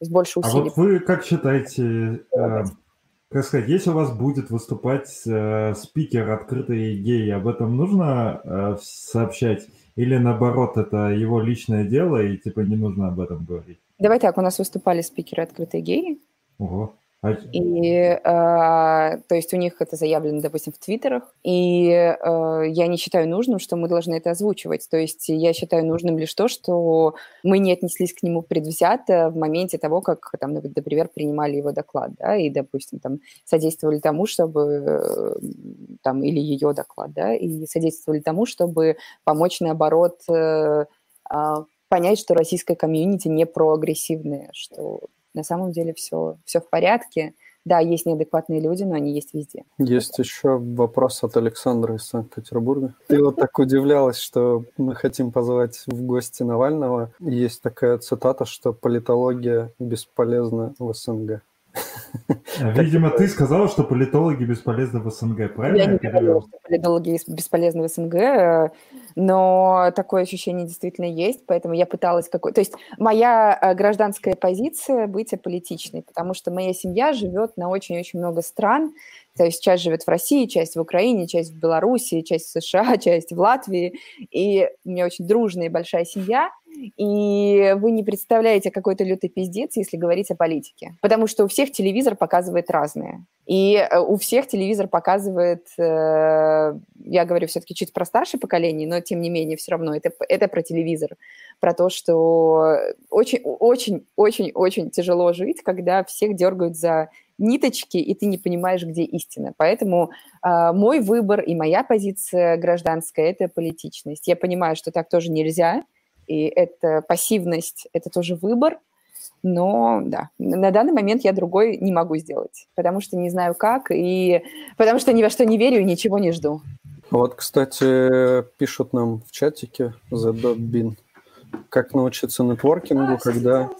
есть больше усилий. А вот вы как считаете, э, как сказать, если у вас будет выступать э, спикер открытый гей, об этом нужно э, сообщать? Или наоборот, это его личное дело, и типа не нужно об этом говорить? Давай так, у нас выступали спикеры открытые геи. Ого. А- И, э, то есть у них это заявлено, допустим, в твиттерах, и э, я не считаю нужным, что мы должны это озвучивать. То есть я считаю нужным лишь то, что мы не отнеслись к нему предвзято в моменте того, как, там, например, принимали его доклад, да, и, допустим, там содействовали тому, чтобы, э, там, или ее доклад, да, и содействовали тому, чтобы помочь, наоборот, э, понять, что российская комьюнити не проагрессивная, что на самом деле все, все в порядке. Да, есть неадекватные люди, но они есть везде. Есть еще вопрос от Александра из Санкт-Петербурга. Ты вот так удивлялась, что мы хотим позвать в гости Навального. Есть такая цитата, что политология бесполезна в СНГ. Видимо, ты сказала, что политологи бесполезны в СНГ, правильно? Я не говорила, что политологи бесполезны в СНГ, э, но такое ощущение действительно есть, поэтому я пыталась какой... То есть моя э, гражданская позиция быть аполитичной, потому что моя семья живет на очень-очень много стран, то есть часть живет в России, часть в Украине, часть в Беларуси, часть в США, (laughs) часть в Латвии, и у меня очень дружная и большая семья, и вы не представляете какой-то лютый пиздец, если говорить о политике. Потому что у всех телевизор показывает разное. И э, у всех телевизор показывает, э, я говорю все-таки чуть про старшее поколение, но тем не менее все равно это, это про телевизор, про то, что очень, очень, очень, очень тяжело жить, когда всех дергают за ниточки, и ты не понимаешь, где истина. Поэтому э, мой выбор и моя позиция гражданская – это политичность. Я понимаю, что так тоже нельзя, и это пассивность, это тоже выбор, но да, на данный момент я другой не могу сделать, потому что не знаю как, и потому что ни во что не верю и ничего не жду. Вот, кстати, пишут нам в чатике The как научиться нетворкингу, когда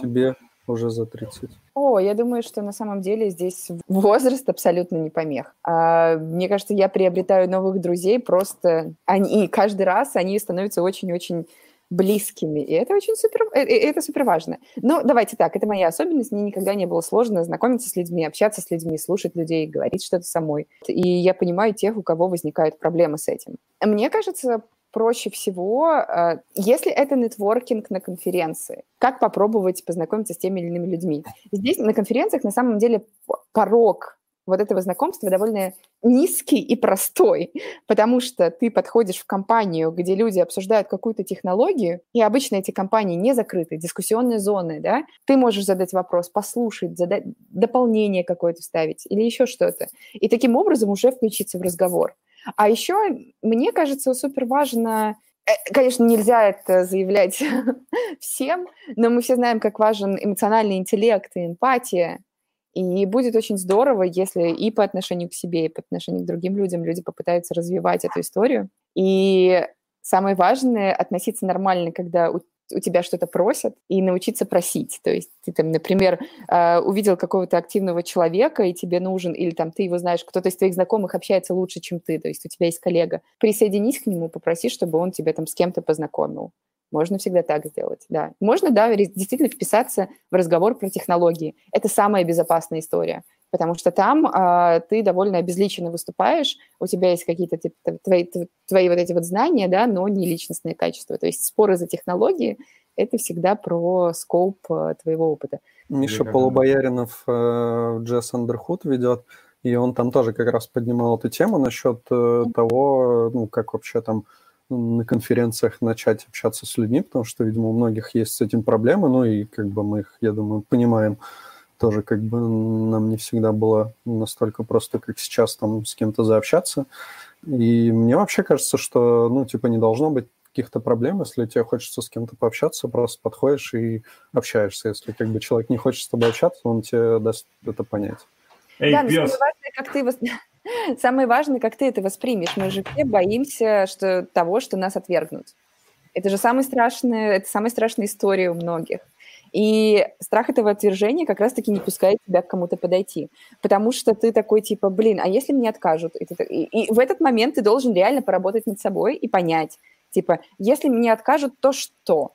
тебе уже за 30. О, я думаю, что на самом деле здесь возраст абсолютно не помех. А, мне кажется, я приобретаю новых друзей просто... Они, каждый раз они становятся очень-очень близкими, и это очень супер, э, это супер важно. Но давайте так, это моя особенность, мне никогда не было сложно знакомиться с людьми, общаться с людьми, слушать людей, говорить что-то самой. И я понимаю тех, у кого возникают проблемы с этим. Мне кажется, проще всего, э, если это нетворкинг на конференции, как попробовать познакомиться с теми или иными людьми. Здесь на конференциях на самом деле порог вот этого знакомства довольно низкий и простой, (laughs) потому что ты подходишь в компанию, где люди обсуждают какую-то технологию, и обычно эти компании не закрыты, дискуссионные зоны, да, ты можешь задать вопрос, послушать, задать дополнение какое-то ставить или еще что-то, и таким образом уже включиться в разговор. А еще, мне кажется, супер важно э, Конечно, нельзя это заявлять (laughs) всем, но мы все знаем, как важен эмоциональный интеллект и эмпатия. И будет очень здорово, если и по отношению к себе, и по отношению к другим людям люди попытаются развивать эту историю. И самое важное — относиться нормально, когда у, у тебя что-то просят, и научиться просить. То есть ты там, например, э, увидел какого-то активного человека, и тебе нужен, или там ты его знаешь, кто-то из твоих знакомых общается лучше, чем ты, то есть у тебя есть коллега. Присоединись к нему, попроси, чтобы он тебя там с кем-то познакомил. Можно всегда так сделать, да. Можно, да, действительно вписаться в разговор про технологии. Это самая безопасная история, потому что там а, ты довольно обезличенно выступаешь, у тебя есть какие-то типа, твои, твои вот эти вот знания, да, но не личностные качества. То есть споры за технологии – это всегда про скоп а, твоего опыта. Миша Полубояринов э, Джесс Андерхуд ведет, и он там тоже как раз поднимал эту тему насчет э, того, ну, как вообще там на конференциях начать общаться с людьми, потому что, видимо, у многих есть с этим проблемы, ну и как бы мы их, я думаю, понимаем тоже, как бы нам не всегда было настолько просто, как сейчас, там, с кем-то заобщаться. И мне вообще кажется, что, ну, типа, не должно быть каких-то проблем, если тебе хочется с кем-то пообщаться, просто подходишь и общаешься. Если как бы человек не хочет с тобой общаться, он тебе даст это понять. Эй, да, но важно, как ты (laughs) (laughs) Самое важное, как ты это воспримешь. Мы же все боимся что, того, что нас отвергнут. Это же самая страшная, это самая страшная история у многих. И страх этого отвержения как раз-таки не пускает тебя к кому-то подойти. Потому что ты такой типа, блин, а если мне откажут? И, ты, и, и в этот момент ты должен реально поработать над собой и понять, типа, если мне откажут, то что?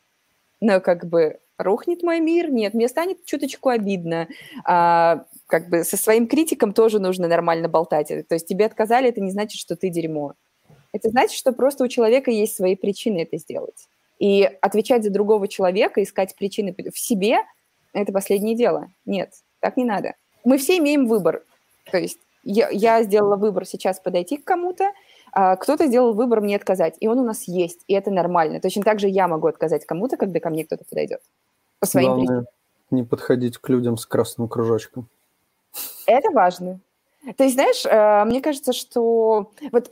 Ну, как бы, рухнет мой мир? Нет, мне станет чуточку обидно. А, как бы со своим критиком тоже нужно нормально болтать. То есть тебе отказали, это не значит, что ты дерьмо. Это значит, что просто у человека есть свои причины это сделать. И отвечать за другого человека, искать причины в себе – это последнее дело. Нет, так не надо. мы все имеем выбор. То есть я, я сделала выбор сейчас подойти к кому-то, а кто-то сделал выбор мне отказать, и он у нас есть, и это нормально. Точно так же я могу отказать кому-то, когда ко мне кто-то подойдет. По своим Главное, причинам. не подходить к людям с красным кружочком. Это важно. То есть, знаешь, э, мне кажется, что... Вот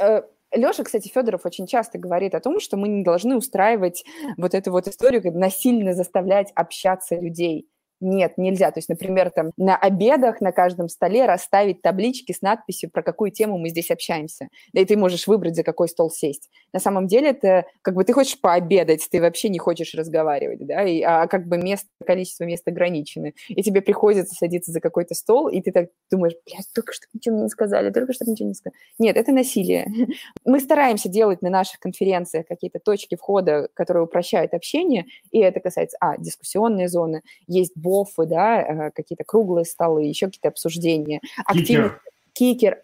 Леша, кстати, Федоров очень часто говорит о том, что мы не должны устраивать вот эту вот историю, как насильно заставлять общаться людей. Нет, нельзя. То есть, например, там на обедах на каждом столе расставить таблички с надписью, про какую тему мы здесь общаемся. Да и ты можешь выбрать, за какой стол сесть. На самом деле это как бы ты хочешь пообедать, ты вообще не хочешь разговаривать, да, и, а как бы место, количество мест ограничено. И тебе приходится садиться за какой-то стол, и ты так думаешь, блядь, только что ничего не сказали, только что ничего не сказали. Нет, это насилие. (laughs) Мы стараемся делать на наших конференциях какие-то точки входа, которые упрощают общение, и это касается, а, дискуссионные зоны, есть бофы, да, э, какие-то круглые столы, еще какие-то обсуждения. Активность, кикер,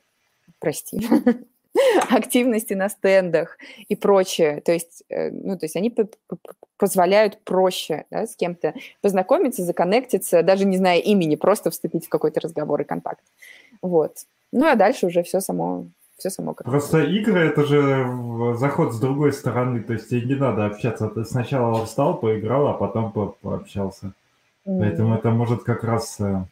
прости, (laughs) активности на стендах и прочее. То есть, э, ну, то есть они позволяют проще да, с кем-то познакомиться, законнектиться, даже не зная имени, просто вступить в какой-то разговор и контакт. Вот. Ну, а дальше уже все само все само как Просто игры это же заход с другой стороны, то есть тебе не надо общаться. Ты сначала встал, поиграл, а потом по пообщался. Поэтому это может как раз... Э,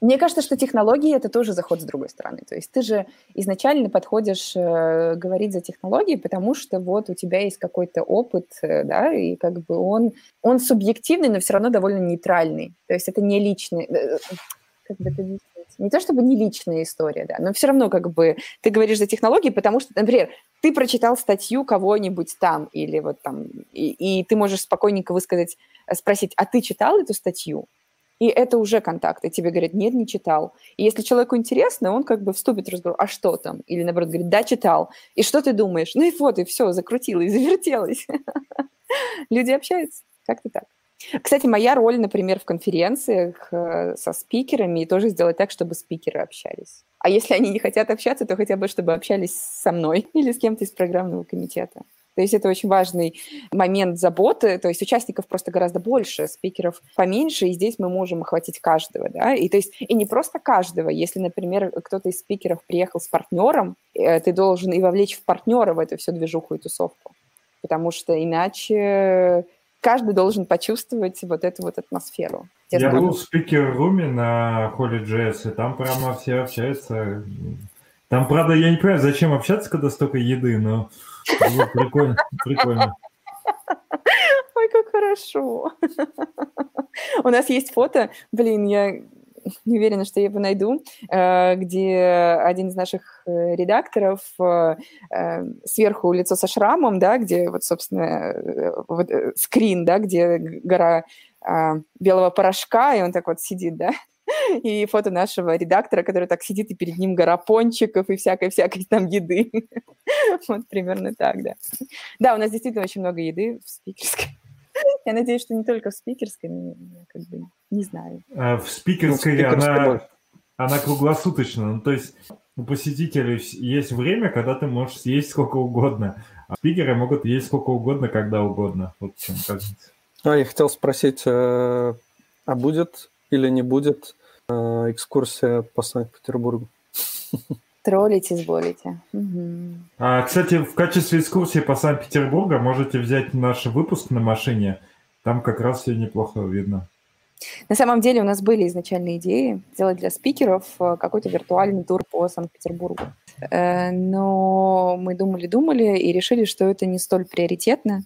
Мне кажется, что технологии – это тоже заход с другой стороны. То есть ты же изначально подходишь э, говорить за технологии, потому что вот у тебя есть какой-то опыт, э, да, и как бы он, он субъективный, но все равно довольно нейтральный. То есть это не личный... Э, как бы это не то чтобы не личная история, да, но все равно как бы ты говоришь за технологии, потому что, например, ты прочитал статью кого-нибудь там или вот там, и, и ты можешь спокойненько высказать спросить, а ты читал эту статью? И это уже контакт. И тебе говорят, нет, не читал. И если человеку интересно, он как бы вступит в разговор, а что там? Или наоборот говорит, да, читал. И что ты думаешь? Ну и вот, и все, закрутило, и завертелось. (laughs) Люди общаются. Как-то так. Кстати, моя роль, например, в конференциях э, со спикерами тоже сделать так, чтобы спикеры общались. А если они не хотят общаться, то хотя бы, чтобы общались со мной (laughs) или с кем-то из программного комитета. То есть это очень важный момент заботы, то есть участников просто гораздо больше, спикеров поменьше, и здесь мы можем охватить каждого, да, и то есть и не просто каждого, если, например, кто-то из спикеров приехал с партнером, э, ты должен и вовлечь в партнера в эту всю движуху и тусовку, потому что иначе каждый должен почувствовать вот эту вот атмосферу. Я был в спикер-руме на Холли JS, и там прямо все общаются. Там, правда, я не понимаю, зачем общаться, когда столько еды, но Прикольно, прикольно. Ой, как хорошо. У нас есть фото, блин, я (laughs) не уверена, что я его найду, э, где один из наших э, редакторов э, сверху лицо со шрамом, да, где вот, собственно, вот, скрин, да, где гора белого порошка, и он так вот сидит, да, (laughs) и фото нашего редактора, который так сидит, и перед ним гора пончиков и всякой-всякой там еды. (laughs) Вот примерно так, да. Да, у нас действительно очень много еды в спикерской. (laughs) Я надеюсь, что не только в спикерской, но как бы не знаю. А в спикерской, ну, она, она круглосуточно. Ну, то есть у посетителей есть время, когда ты можешь съесть сколько угодно. А спикеры могут есть сколько угодно, когда угодно. Вот в чем разница. А, я хотел спросить, э, а будет или не будет Э, экскурсия по Санкт-Петербургу. (laughs) Троллить изволите. Угу. А, кстати, в качестве экскурсии по Санкт-Петербургу можете взять наш выпуск на машине. Там как раз все неплохо видно. На самом деле у нас были изначальные идеи сделать для спикеров э, какой-то виртуальный тур по Санкт-Петербургу. Э, но мы думали-думали и решили, что это не столь приоритетно,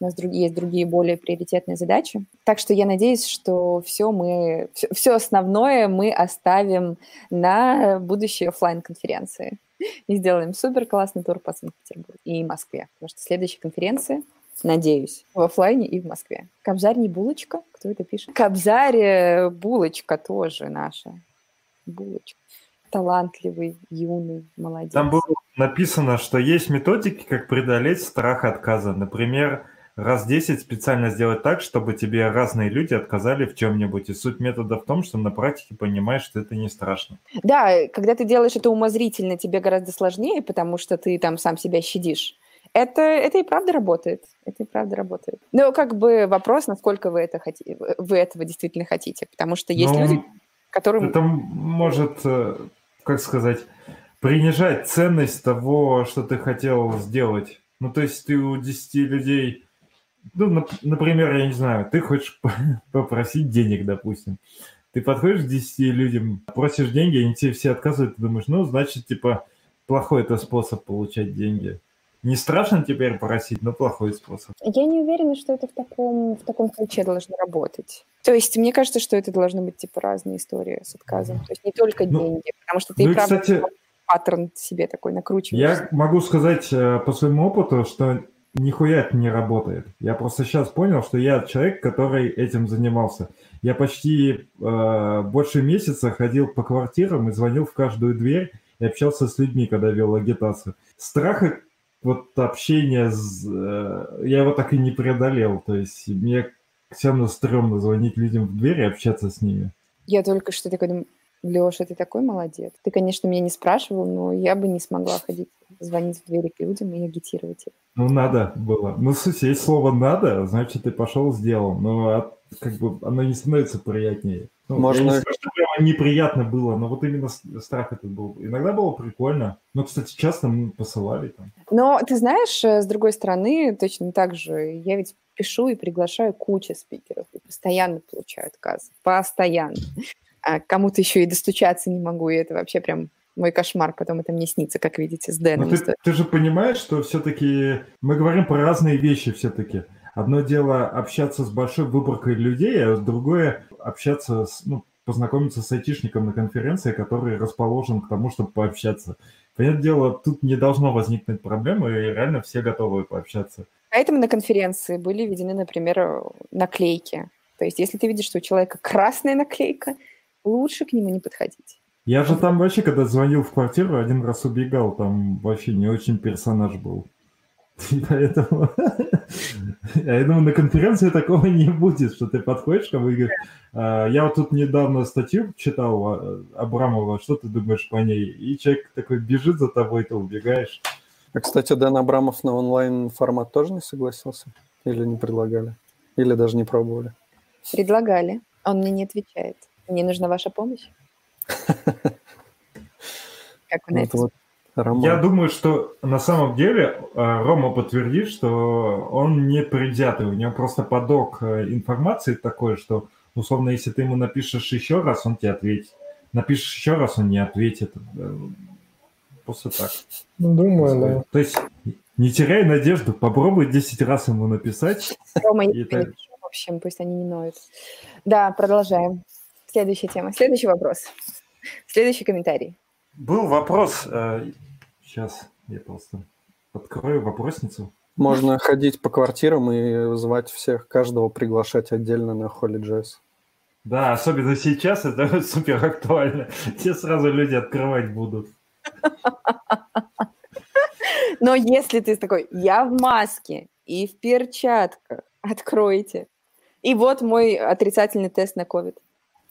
у нас другие, есть другие более приоритетные задачи. Так что я надеюсь, что все мы, все, все основное мы оставим на будущие офлайн конференции и сделаем супер классный тур по Санкт-Петербургу и Москве, потому что следующая конференция надеюсь, в офлайне и в Москве. Кобзарь не булочка? Кто это пишет? Кобзарь э, булочка тоже наша. Булочка. Талантливый, юный, молодец. Там было написано, что есть методики, как преодолеть страх отказа. Например, раз 10 специально сделать так, чтобы тебе разные люди отказали в чем-нибудь. И суть метода в том, что на практике понимаешь, что это не страшно. Да, когда ты делаешь это умозрительно, тебе гораздо сложнее, потому что ты там сам себя щадишь. Это, это и правда работает. Это и правда работает. Но как бы вопрос, насколько вы это хотите, вы этого действительно хотите. Потому что есть Но... люди, которым... Это может, э, как сказать, принижать ценность того, что ты хотел сделать. Ну, то есть ты у 10 людей, ну, например, я не знаю, ты хочешь (laughs) попросить денег, допустим. Ты подходишь к 10 людям, просишь деньги, они тебе все отказывают, ты думаешь, ну, значит, типа, плохой это способ получать деньги. Не страшно теперь просить, но плохой способ. Я не уверена, что это в таком, в таком ключе должно работать. То есть мне кажется, что это должны быть типа разные истории с отказом. То есть не только ну, деньги, потому что ты ну, и правда кстати, паттерн себе такой накручиваешь. Я могу сказать э, по своему опыту, что нихуя это не работает. Я просто сейчас понял, что я человек, который этим занимался. Я почти э, больше месяца ходил по квартирам и звонил в каждую дверь и общался с людьми, когда вел агитацию. Страха вот общение, с, э, я его так и не преодолел. То есть мне все равно стрёмно звонить людям в дверь и общаться с ними. Я только что такой думаю, Леша, ты такой молодец. Ты, конечно, меня не спрашивал, но я бы не смогла ходить, звонить в двери к людям и агитировать их. Ну, надо было. Ну, слушай, есть слово «надо», значит, ты пошел, сделал. Но как бы оно не становится приятнее. Ну, Можно... Я не скажу, что прямо неприятно было, но вот именно страх этот был. Иногда было прикольно. Но, кстати, часто мы посылали там. Но ты знаешь, э, с другой стороны, точно так же, я ведь пишу и приглашаю кучу спикеров, и постоянно получаю отказ. Постоянно. А кому-то еще и достучаться не могу, и это вообще прям мой кошмар, потом это мне снится, как видите, с Дэном. Ты, ты же понимаешь, что все-таки мы говорим про разные вещи все-таки. Одно дело общаться с большой выборкой людей, а другое общаться, с, ну, познакомиться с айтишником на конференции, который расположен к тому, чтобы пообщаться. Понятное дело, тут не должно возникнуть проблемы, и реально все готовы пообщаться. Поэтому на конференции были введены, например, наклейки. То есть, если ты видишь, что у человека красная наклейка, лучше к нему не подходить. Я же там вообще, когда звонил в квартиру, один раз убегал, там вообще не очень персонаж был. (laughs) И поэтому (laughs) я думаю, на конференции такого не будет, что ты подходишь ко мне и говоришь, «А, я вот тут недавно статью читал а, Абрамова, что ты думаешь по ней? И человек такой бежит за тобой, ты убегаешь. А, кстати, Дэн Абрамов на онлайн-формат тоже не согласился? Или не предлагали? Или даже не пробовали? Предлагали. Он мне не отвечает. Мне нужна ваша помощь. (laughs) Как вы на это Роман. Я думаю, что на самом деле э, Рома подтвердит, что он не предвзятый, у него просто подок э, информации такой, что, условно, если ты ему напишешь еще раз, он тебе ответит. Напишешь еще раз, он не ответит. Э, просто так. Ну, думаю, да. То есть не теряй надежду, попробуй 10 раз ему написать. Рома, я так... в общем, пусть они не ноют. Да, продолжаем. Следующая тема. Следующий вопрос. Следующий комментарий. Был вопрос, сейчас э, я просто открою вопросницу. Можно ходить по квартирам и звать всех, каждого приглашать отдельно на HolyJS. Да, особенно сейчас это (laughs) супер актуально. Все сразу люди открывать будут. Но если ты такой, я в маске и в перчатках, откройте. И вот мой отрицательный тест на COVID.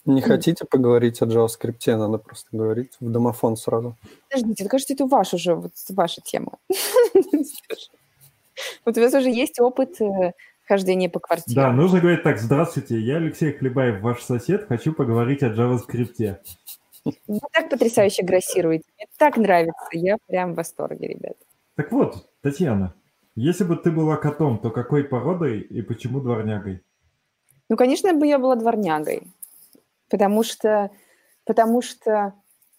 Не хотите поговорить о JavaScript? Надо просто говорить в домофон сразу. Подождите, кажется, это ваша уже, вот ваша тема. (laughs) Вот у вас уже есть опыт э, хождения по квартире. Да, нужно говорить так. Здравствуйте, я Алексей Хлебаев, ваш сосед. Хочу поговорить о JavaScript. Вы так потрясающе грассируете. Мне так нравится. Я прям в восторге, ребят. Так вот, Татьяна, если бы ты была котом, то какой породой и почему дворнягой? Ну, конечно, бы я была дворнягой потому что, потому что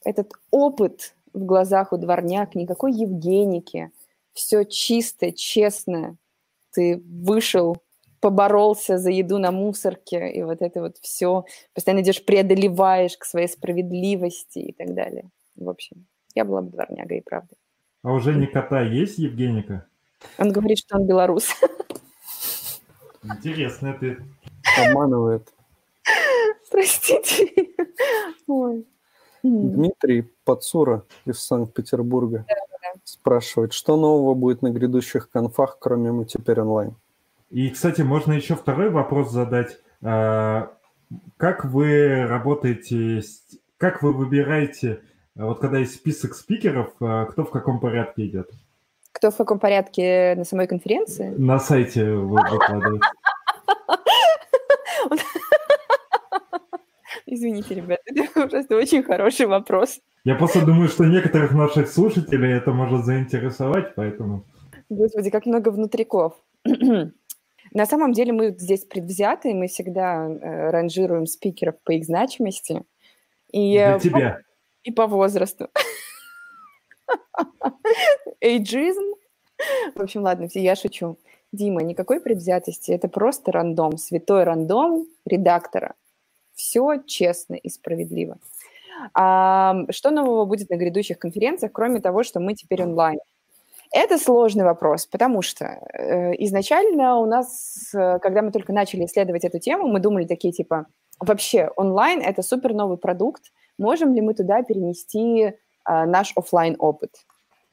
этот опыт в глазах у дворняк, никакой Евгеники, все чисто, честно, ты вышел, поборолся за еду на мусорке, и вот это вот все, постоянно идешь, преодолеваешь к своей справедливости и так далее. В общем, я была бы дворнягой, и правда. А уже не кота есть Евгеника? Он говорит, что он белорус. Интересно, ты. Обманывает. Простите. (laughs) Ой. Дмитрий Пацура из Санкт-Петербурга да, да. спрашивает, что нового будет на грядущих конфах, кроме мы теперь онлайн? И, кстати, можно еще второй вопрос задать. А, как вы работаете, как вы выбираете, вот когда есть список спикеров, а, кто в каком порядке идет? Кто в каком порядке на самой конференции? На сайте выкладывают. (laughs) Извините, ребята, (laughs) это просто очень хороший вопрос. Я просто думаю, что некоторых наших слушателей это может заинтересовать, поэтому... Господи, как много внутриков. (clears throat) На самом деле мы здесь предвзяты, мы всегда э, ранжируем спикеров по их значимости. И, Для э, тебя. И по возрасту. (laughs) Эйджизм. В общем, ладно, я шучу. Дима, никакой предвзятости, это просто рандом, святой рандом редактора. Все честно и справедливо. А, что нового будет на грядущих конференциях, кроме того, что мы теперь онлайн? Это сложный вопрос, потому что э, изначально у нас, э, когда мы только начали исследовать эту тему, мы думали такие типа, вообще онлайн это супер новый продукт, можем ли мы туда перенести э, наш офлайн опыт?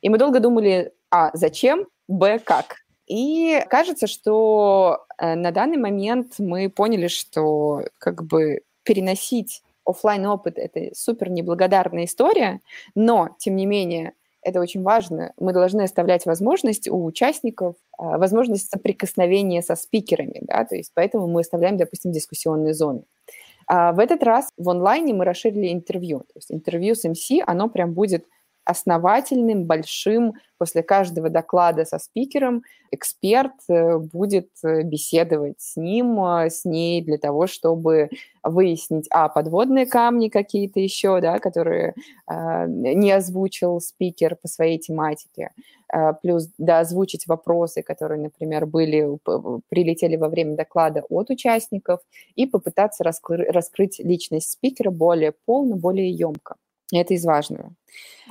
И мы долго думали, а зачем, б как. И кажется, что э, на данный момент мы поняли, что как бы переносить офлайн опыт это супер неблагодарная история, но тем не менее это очень важно. Мы должны оставлять возможность у участников, а, возможность соприкосновения со спикерами, да, то есть поэтому мы оставляем, допустим, дискуссионные зоны. А в этот раз в онлайне мы расширили интервью. То есть интервью с МС, оно прям будет основательным, большим. После каждого доклада со спикером эксперт э, будет э, беседовать с ним, э, с ней для того, чтобы выяснить, а, подводные камни какие-то еще, да, которые э, не озвучил спикер по своей тематике, э, плюс, да, озвучить вопросы, которые, например, были, прилетели во время доклада от участников, и попытаться раскры- раскрыть личность спикера более полно, более емко. Это из важного.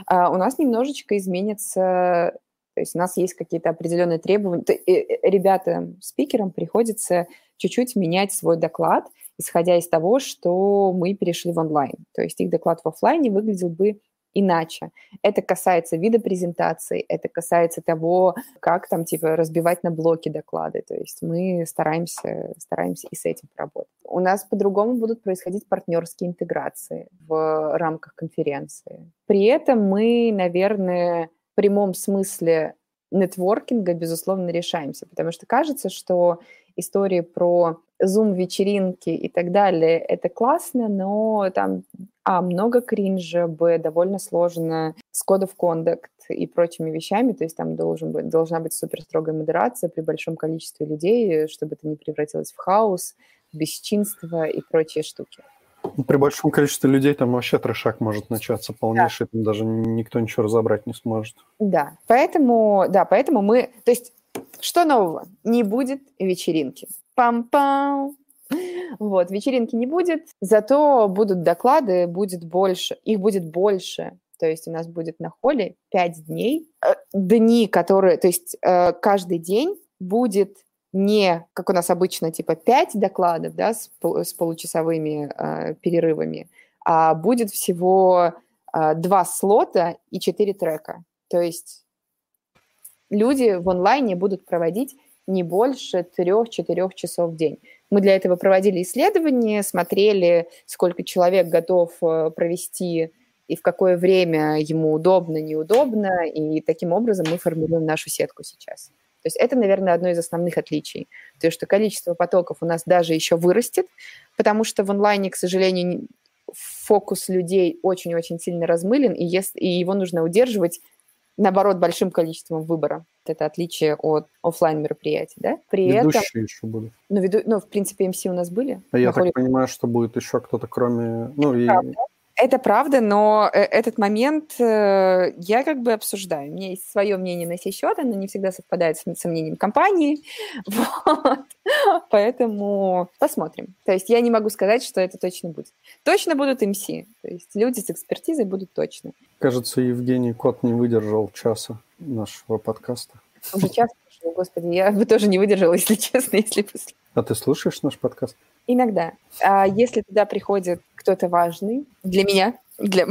А у нас немножечко изменится, то есть у нас есть какие-то определенные требования. Ребята, спикерам приходится чуть-чуть менять свой доклад, исходя из того, что мы перешли в онлайн. То есть их доклад в офлайне выглядел бы иначе. Это касается вида презентации, это касается того, как там типа разбивать на блоки доклады. То есть мы стараемся, стараемся и с этим поработать. У нас по-другому будут происходить партнерские интеграции в рамках конференции. При этом мы, наверное, в прямом смысле нетворкинга, безусловно, решаемся, потому что кажется, что истории про зум-вечеринки и так далее, это классно, но там, а, много кринжа, б, довольно сложно с кодов кондакт и прочими вещами, то есть там должен быть, должна быть супер строгая модерация при большом количестве людей, чтобы это не превратилось в хаос, бесчинство и прочие штуки. Ну, при большом количестве людей там вообще трешак может начаться полнейший, да. там даже никто ничего разобрать не сможет. Да, поэтому, да, поэтому мы, то есть что нового? Не будет вечеринки. Пам-пам. Вот, вечеринки не будет, зато будут доклады, будет больше, их будет больше. То есть у нас будет на холле 5 дней. Э, дни, которые, то есть э, каждый день будет не, как у нас обычно, типа 5 докладов, да, с, с получасовыми э, перерывами, а будет всего э, 2 слота и 4 трека. То есть люди в онлайне будут проводить не больше 3-4 часов в день. Мы для этого проводили исследования, смотрели, сколько человек готов э, провести и в какое время ему удобно, неудобно, и таким образом мы формируем нашу сетку сейчас. То есть это, наверное, одно из основных отличий. То, что количество потоков у нас даже еще вырастет, потому что в онлайне, к сожалению, фокус людей очень-очень сильно размылен, и, если, и его нужно удерживать наоборот, большим количеством выбора. Это отличие от офлайн мероприятий, да? При Ведущие этом... еще будут. Ну, веду... ну, в принципе, МС у нас были. А я так понимаю, что будет еще кто-то, кроме... Ну, и... Это правда, но э, этот момент э, я как бы обсуждаю. У меня есть свое мнение на сей счет, оно не всегда совпадает с, мнением компании. (laughs) Вот. Поэтому посмотрим. То есть я не могу сказать, что это точно будет. Точно будут МС. То есть люди с экспертизой будут точно. Кажется, Евгений Кот не выдержал часа нашего подкаста. Уже час господи, я бы тоже не выдержала, если (laughs) честно, если бы... А ты слушаешь наш подкаст? Иногда. А если туда приходит кто-то важный для меня, для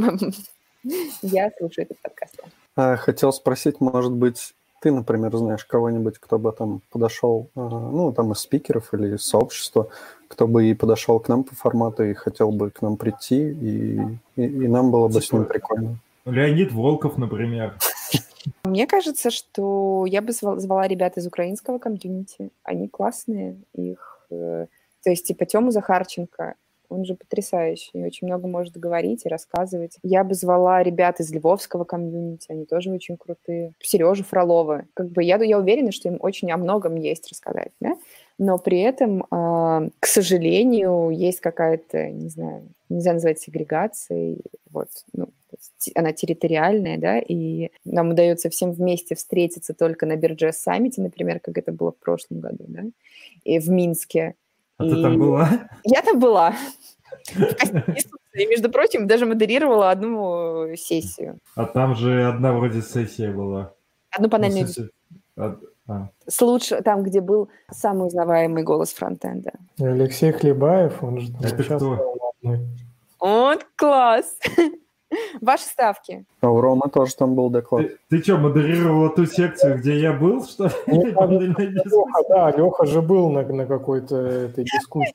я слушаю этот подкаст. А, хотел спросить, может быть, ты, например, знаешь кого-нибудь, кто бы там подошел, а, ну, там из спикеров или из сообщества, кто бы и подошел к нам по формату и хотел бы к нам прийти, и, и, и нам было бы с ним прикольно. Леонид Волков, например. Мне кажется, что я бы звала ребят из украинского комьюнити. Они классные, их... То есть, типа, Тему Захарченко, Он же потрясающий, очень много может говорить и рассказывать. Я бы звала ребят из львовского комьюнити, они тоже очень крутые. Сережу Фролова. Как бы я, я уверена, что им очень о многом есть рассказать, да? но при этом, э, к сожалению, есть какая-то, не знаю, нельзя назвать сегрегацией, вот, ну, она территориальная, да, и нам удается всем вместе встретиться только на Бирже саммите, например, как это было в прошлом году, да, и в Минске. А и... ты там была? Я там была. И, между прочим, даже модерировала одну сессию. А там же одна вроде сессия была. Одну панельную дискуссию. А. С лучше, там, где был самый узнаваемый голос фронтенда. Алексей Хлебаев, он же Это кто? Вот класс! (laughs) Ваши ставки. А у Рома тоже там был доклад. Ты, ты что, модерировала ту секцию, где я был, что ли? (laughs) Леха, да, Леха же был на, на какой-то этой дискуссии.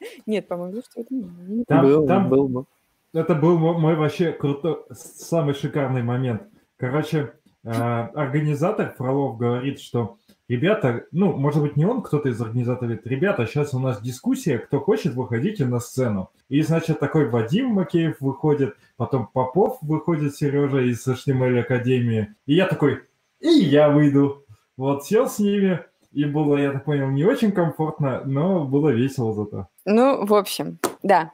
(laughs) Нет, по-моему, что это не там, был. Там был, был. Это был мой вообще крутой, самый шикарный момент. Короче, а, организатор Фролов говорит, что ребята, ну, может быть, не он, кто-то из организаторов говорит, ребята, сейчас у нас дискуссия, кто хочет, выходите на сцену. И, значит, такой Вадим Макеев выходит, потом Попов выходит, Сережа из HTML Академии. И я такой, и я выйду. Вот, сел с ними, и было, я так понял, не очень комфортно, но было весело зато. Ну, в общем, да,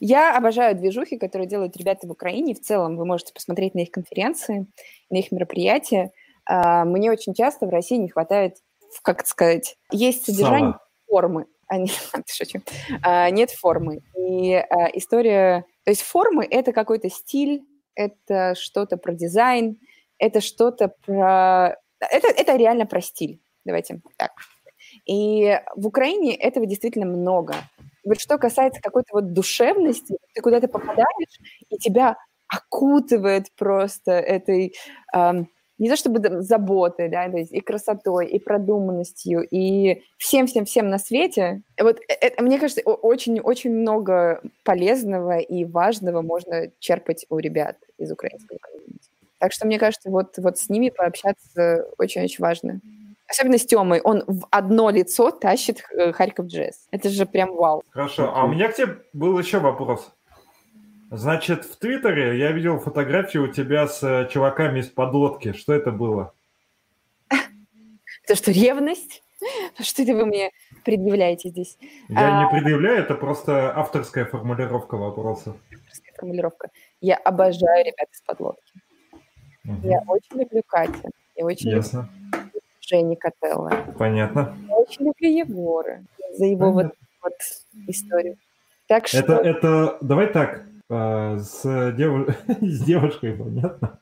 я обожаю движухи, которые делают ребята в Украине. В целом вы можете посмотреть на их конференции, на их мероприятия. А, мне очень часто в России не хватает, как сказать, есть содержание Сама. формы. А, нет, (laughs) шучу. А, нет формы. И а, история... То есть формы — это какой-то стиль, это что-то про дизайн, это что-то про... Это, это реально про стиль. Давайте так. И в Украине этого действительно много. Вот что касается какой-то вот душевности, ты куда-то попадаешь, и тебя окутывает просто этой, эм, не то чтобы заботой, да, то есть и красотой, и продуманностью, и всем-всем-всем на свете. Вот это, мне кажется, очень-очень много полезного и важного можно черпать у ребят из украинского комьюнити. Так что, мне кажется, вот, вот с ними пообщаться очень-очень важно. Особенно с Тёмой. Он в одно лицо тащит э, Харьков Джесс. Это же прям вау. Хорошо. А у меня к тебе был еще вопрос. Значит, в Твиттере я видел фотографию у тебя с э, чуваками из подлодки. Что это было? Это что, ревность? Что это вы мне предъявляете здесь? Я а... не предъявляю, это просто авторская формулировка вопроса. Авторская формулировка. Я обожаю ребят из подлодки. Угу. Я очень люблю Катю. Я очень Ясно. люблю Жени Котелло. Понятно. Я очень люблю Егора за его вот, вот историю. Так что... Это, это, давай так, с, дев... (laughs) с девушкой, понятно?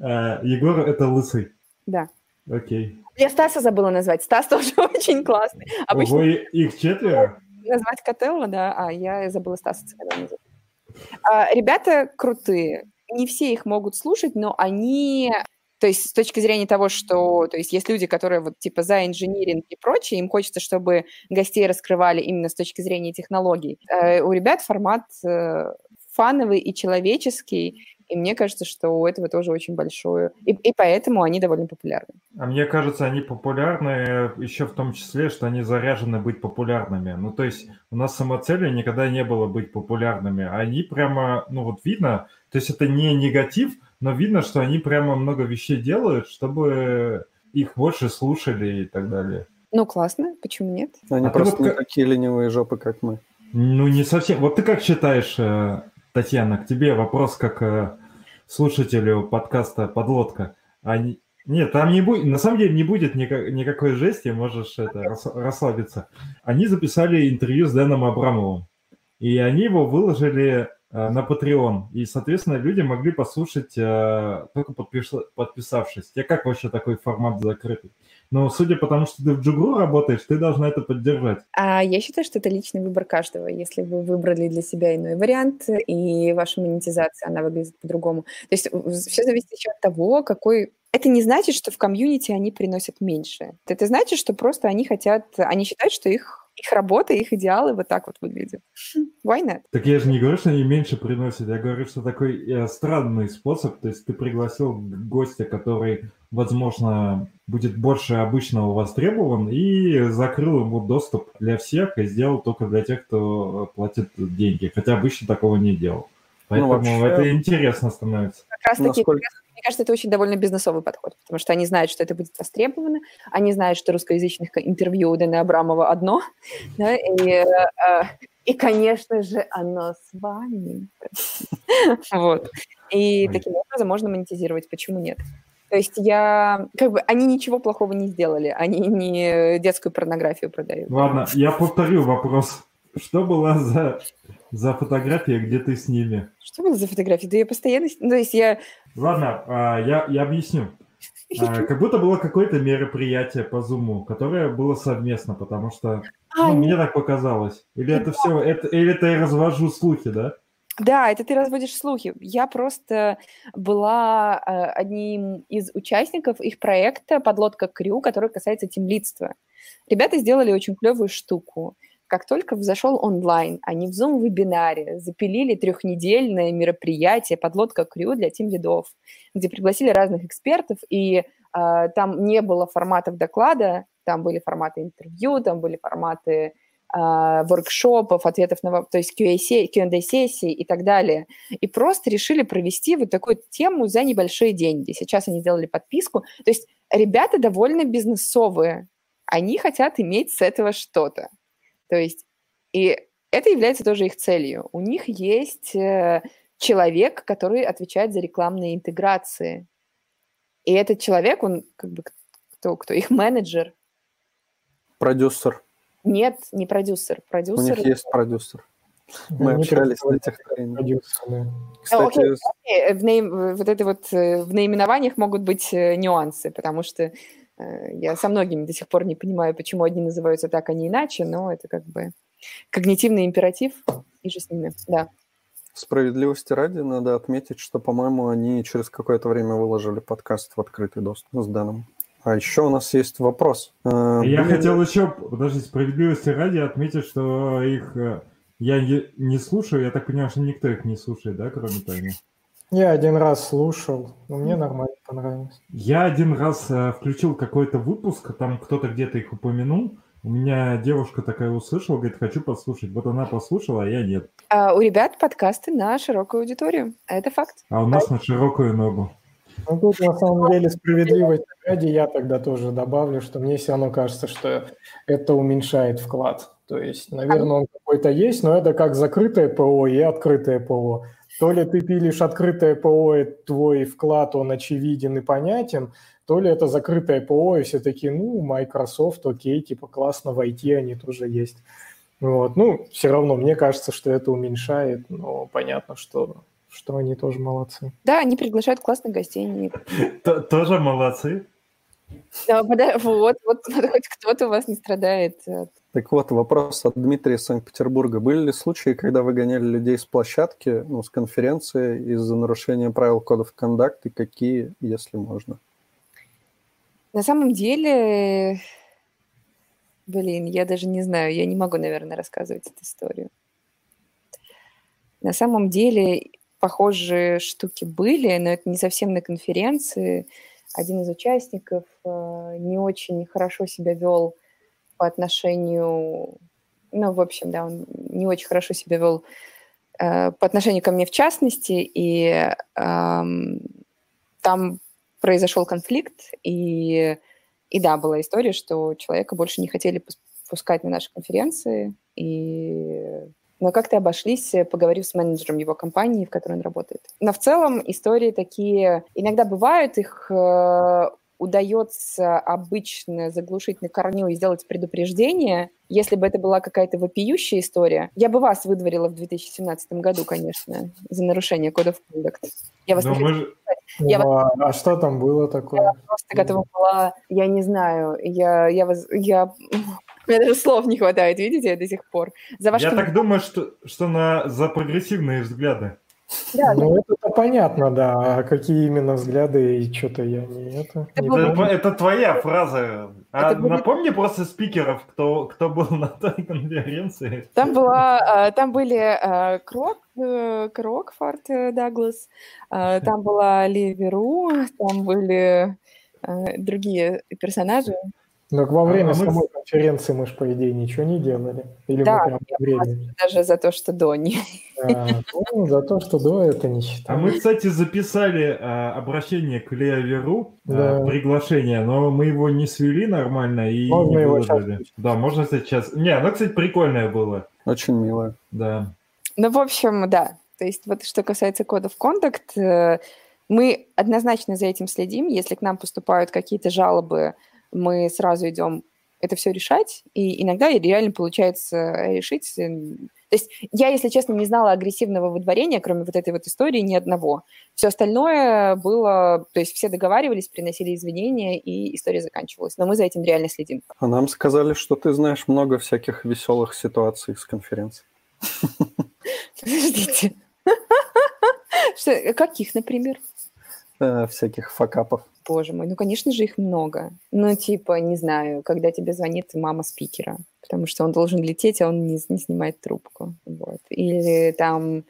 А, Егор – это лысый. Да. Окей. Я Стаса забыла назвать. Стас (laughs) тоже очень классный. Обычно... Ого, их четверо? Назвать Котелло, да, а я забыла Стаса назвать. А, ребята крутые. Не все их могут слушать, но они то есть с точки зрения того, что то есть есть люди, которые вот типа за инжиниринг и прочее, им хочется, чтобы гостей раскрывали именно с точки зрения технологий. Э, у ребят формат э, фановый и человеческий, и мне кажется, что у этого тоже очень большое. И, и поэтому они довольно популярны. А мне кажется, они популярны еще в том числе, что они заряжены быть популярными. Ну, то есть у нас самоцели никогда не было быть популярными. Они прямо, ну вот видно, то есть это не негатив, но видно, что они прямо много вещей делают, чтобы их больше слушали и так далее. Ну, классно, почему нет? Они а просто вот не такие ленивые жопы, как мы. Ну, не совсем. Вот ты как считаешь, э, Татьяна, к тебе вопрос как э, слушателю подкаста «Подлодка». Они... Нет, там не будет, на самом деле не будет никак, никакой жести, можешь это, расслабиться. Они записали интервью с Дэном Абрамовым, и они его выложили на Patreon. И, соответственно, люди могли послушать э, только подписавшись. Тебе как вообще такой формат закрытый? Но судя по тому, что ты в Джугру работаешь, ты должна это поддержать. А я считаю, что это личный выбор каждого. Если вы выбрали для себя иной вариант, и ваша монетизация, она выглядит по-другому. То есть все зависит еще от того, какой это не значит, что в комьюнити они приносят меньше. Это значит, что просто они хотят, они считают, что их их работа, их идеалы вот так вот выглядят. Why not? Так я же не говорю, что они меньше приносят, я говорю, что такой э, странный способ, то есть ты пригласил гостя, который, возможно, будет больше обычного востребован, и закрыл ему доступ для всех и сделал только для тех, кто платит деньги, хотя обычно такого не делал. Поэтому ну, вообще... это интересно становится. Как раз таки, Насколько кажется, это очень довольно бизнесовый подход, потому что они знают, что это будет востребовано, они знают, что русскоязычных интервью у Дэна Абрамова одно, (laughs) да, и, э, и, конечно же, оно с вами. (laughs) Вот. И таким образом можно монетизировать. Почему нет? То есть я... Как бы они ничего плохого не сделали. Они не детскую порнографию продают. Ладно, я повторю вопрос. Что была за, за фотография, где ты с ними? Что было за фотография? Да я постоянно... Ну, то есть я Ладно, а, я, я объясню. А, (laughs) как будто было какое-то мероприятие по Zoom, которое было совместно, потому что а, ну, мне так показалось. Или это все, это, или это я развожу слухи, да? Да, это ты разводишь слухи. Я просто была одним из участников их проекта «Подлодка Крю», который касается темлидства. Ребята сделали очень клевую штуку как только взошел онлайн, они в Zoom-вебинаре запилили трехнедельное мероприятие «Подлодка Крю» для тим лидов, где пригласили разных экспертов, и э, там не было форматов доклада, там были форматы интервью, там были форматы э, воркшопов, ответов на то есть Q&A-сессии и так далее. И просто решили провести вот такую тему за небольшие деньги. Сейчас они сделали подписку. То есть ребята довольно бизнесовые. Они хотят иметь с этого что-то. То есть, и это является тоже их целью. У них есть э, человек, который отвечает за рекламные интеграции. И этот человек, он как бы кто, кто их менеджер. Продюсер. Нет, не продюсер. продюсер У них есть продюсер. Мы Они общались на этих Кстати, okay, okay. В, наим... вот это вот э, в наименованиях могут быть э, нюансы, потому что Э, я со многими до сих пор не понимаю, почему одни называются так, а не иначе, но это как бы когнитивный императив, и же с ними, да. Справедливости ради надо отметить, что, по-моему, они через какое-то время выложили подкаст в открытый доступ с Дэном. А еще у нас есть вопрос. Э, я хотел еще, подожди, справедливости ради отметить, что их э, я не слушаю, я так понимаю, что никто их не слушает, да, кроме Тани? Я один раз слушал, но мне нормально понравилось. Я один раз э, включил какой-то выпуск, там кто-то где-то их упомянул. У меня девушка такая услышала, говорит, хочу послушать. Вот она послушала, а я нет. А у ребят подкасты на широкую аудиторию. Это факт. А у нас на широкую ногу. Ну, тут на самом деле справедливости ради я тогда тоже добавлю, что мне все равно кажется, что это уменьшает вклад. То есть, наверное, он какой-то есть, но это как закрытое ПО и открытое ПО. То ли ты пилишь открытое ПО, и твой вклад, он очевиден и понятен, то ли это закрытое ПО, и все таки ну, Microsoft, окей, типа классно, в IT они тоже есть. Вот. Ну, все равно, мне кажется, что это уменьшает, но понятно, что, что они тоже молодцы. Да, они приглашают классных гостей. Тоже молодцы. Да, вот, вот, хоть кто-то у вас не страдает от так вот, вопрос от Дмитрия из Санкт-Петербурга. Были ли случаи, когда вы гоняли людей с площадки, ну, с конференции из-за нарушения правил кодов кондакт, и какие, если можно? На самом деле, блин, я даже не знаю, я не могу, наверное, рассказывать эту историю. На самом деле, похожие штуки были, но это не совсем на конференции. Один из участников э, не очень хорошо себя вел по отношению, ну, в общем, да, он не очень хорошо себя вел э, по отношению ко мне в частности, и э, там произошел конфликт, и, и да, была история, что человека больше не хотели пускать на наши конференции, и но как-то обошлись, поговорив с менеджером его компании, в которой он работает. Но в целом истории такие иногда бывают, их э, удается обычно заглушить на корню и сделать предупреждение, если бы это была какая-то вопиющая история, я бы вас выдворила в 2017 году, конечно, за нарушение кодов conduct. Я вас не я ну, вас... А что там было такое? Я просто готова была, я не знаю, я, я вас, я... Меня даже слов не хватает, видите, до сих пор. За ваш я так думаю, что, что на, за прогрессивные взгляды. Да, ну, это понятно, да. А какие именно взгляды и что-то я не это. Это, не это, это твоя фраза. А это напомни были... просто спикеров, кто, кто был на той конференции. Там была, а, там были а, Крок, э, Крокфорд э, Даглас, там была Ливеру, там были другие персонажи. Но во время а самой мы... конференции мы же, по идее, ничего не делали. Или да, мы прям во время? даже за то, что до не. А, ну, за то, что до это не считаю. А мы, кстати, записали а, обращение к Леоверу, а, да. а, приглашение, но мы его не свели нормально и можно не выложили. Да, можно сейчас. Не, оно, кстати, прикольное было. Очень милое. Да. Ну, в общем, да. То есть вот что касается кодов контакт, э, мы однозначно за этим следим. Если к нам поступают какие-то жалобы мы сразу идем это все решать, и иногда реально получается решить. Э, то есть я, если честно, не знала агрессивного выдворения, кроме вот этой вот истории, ни одного. Все остальное было, то есть все договаривались, приносили извинения, и история заканчивалась. Но мы за этим реально следим. А нам сказали, что ты знаешь много всяких веселых ситуаций с конференции. (laughs) Подождите. (laughs) Каких, например? Э, всяких факапов. Боже мой, ну, конечно же, их много. Ну, типа, не знаю, когда тебе звонит мама спикера, потому что он должен лететь, а он не, не снимает трубку. Вот. Или там...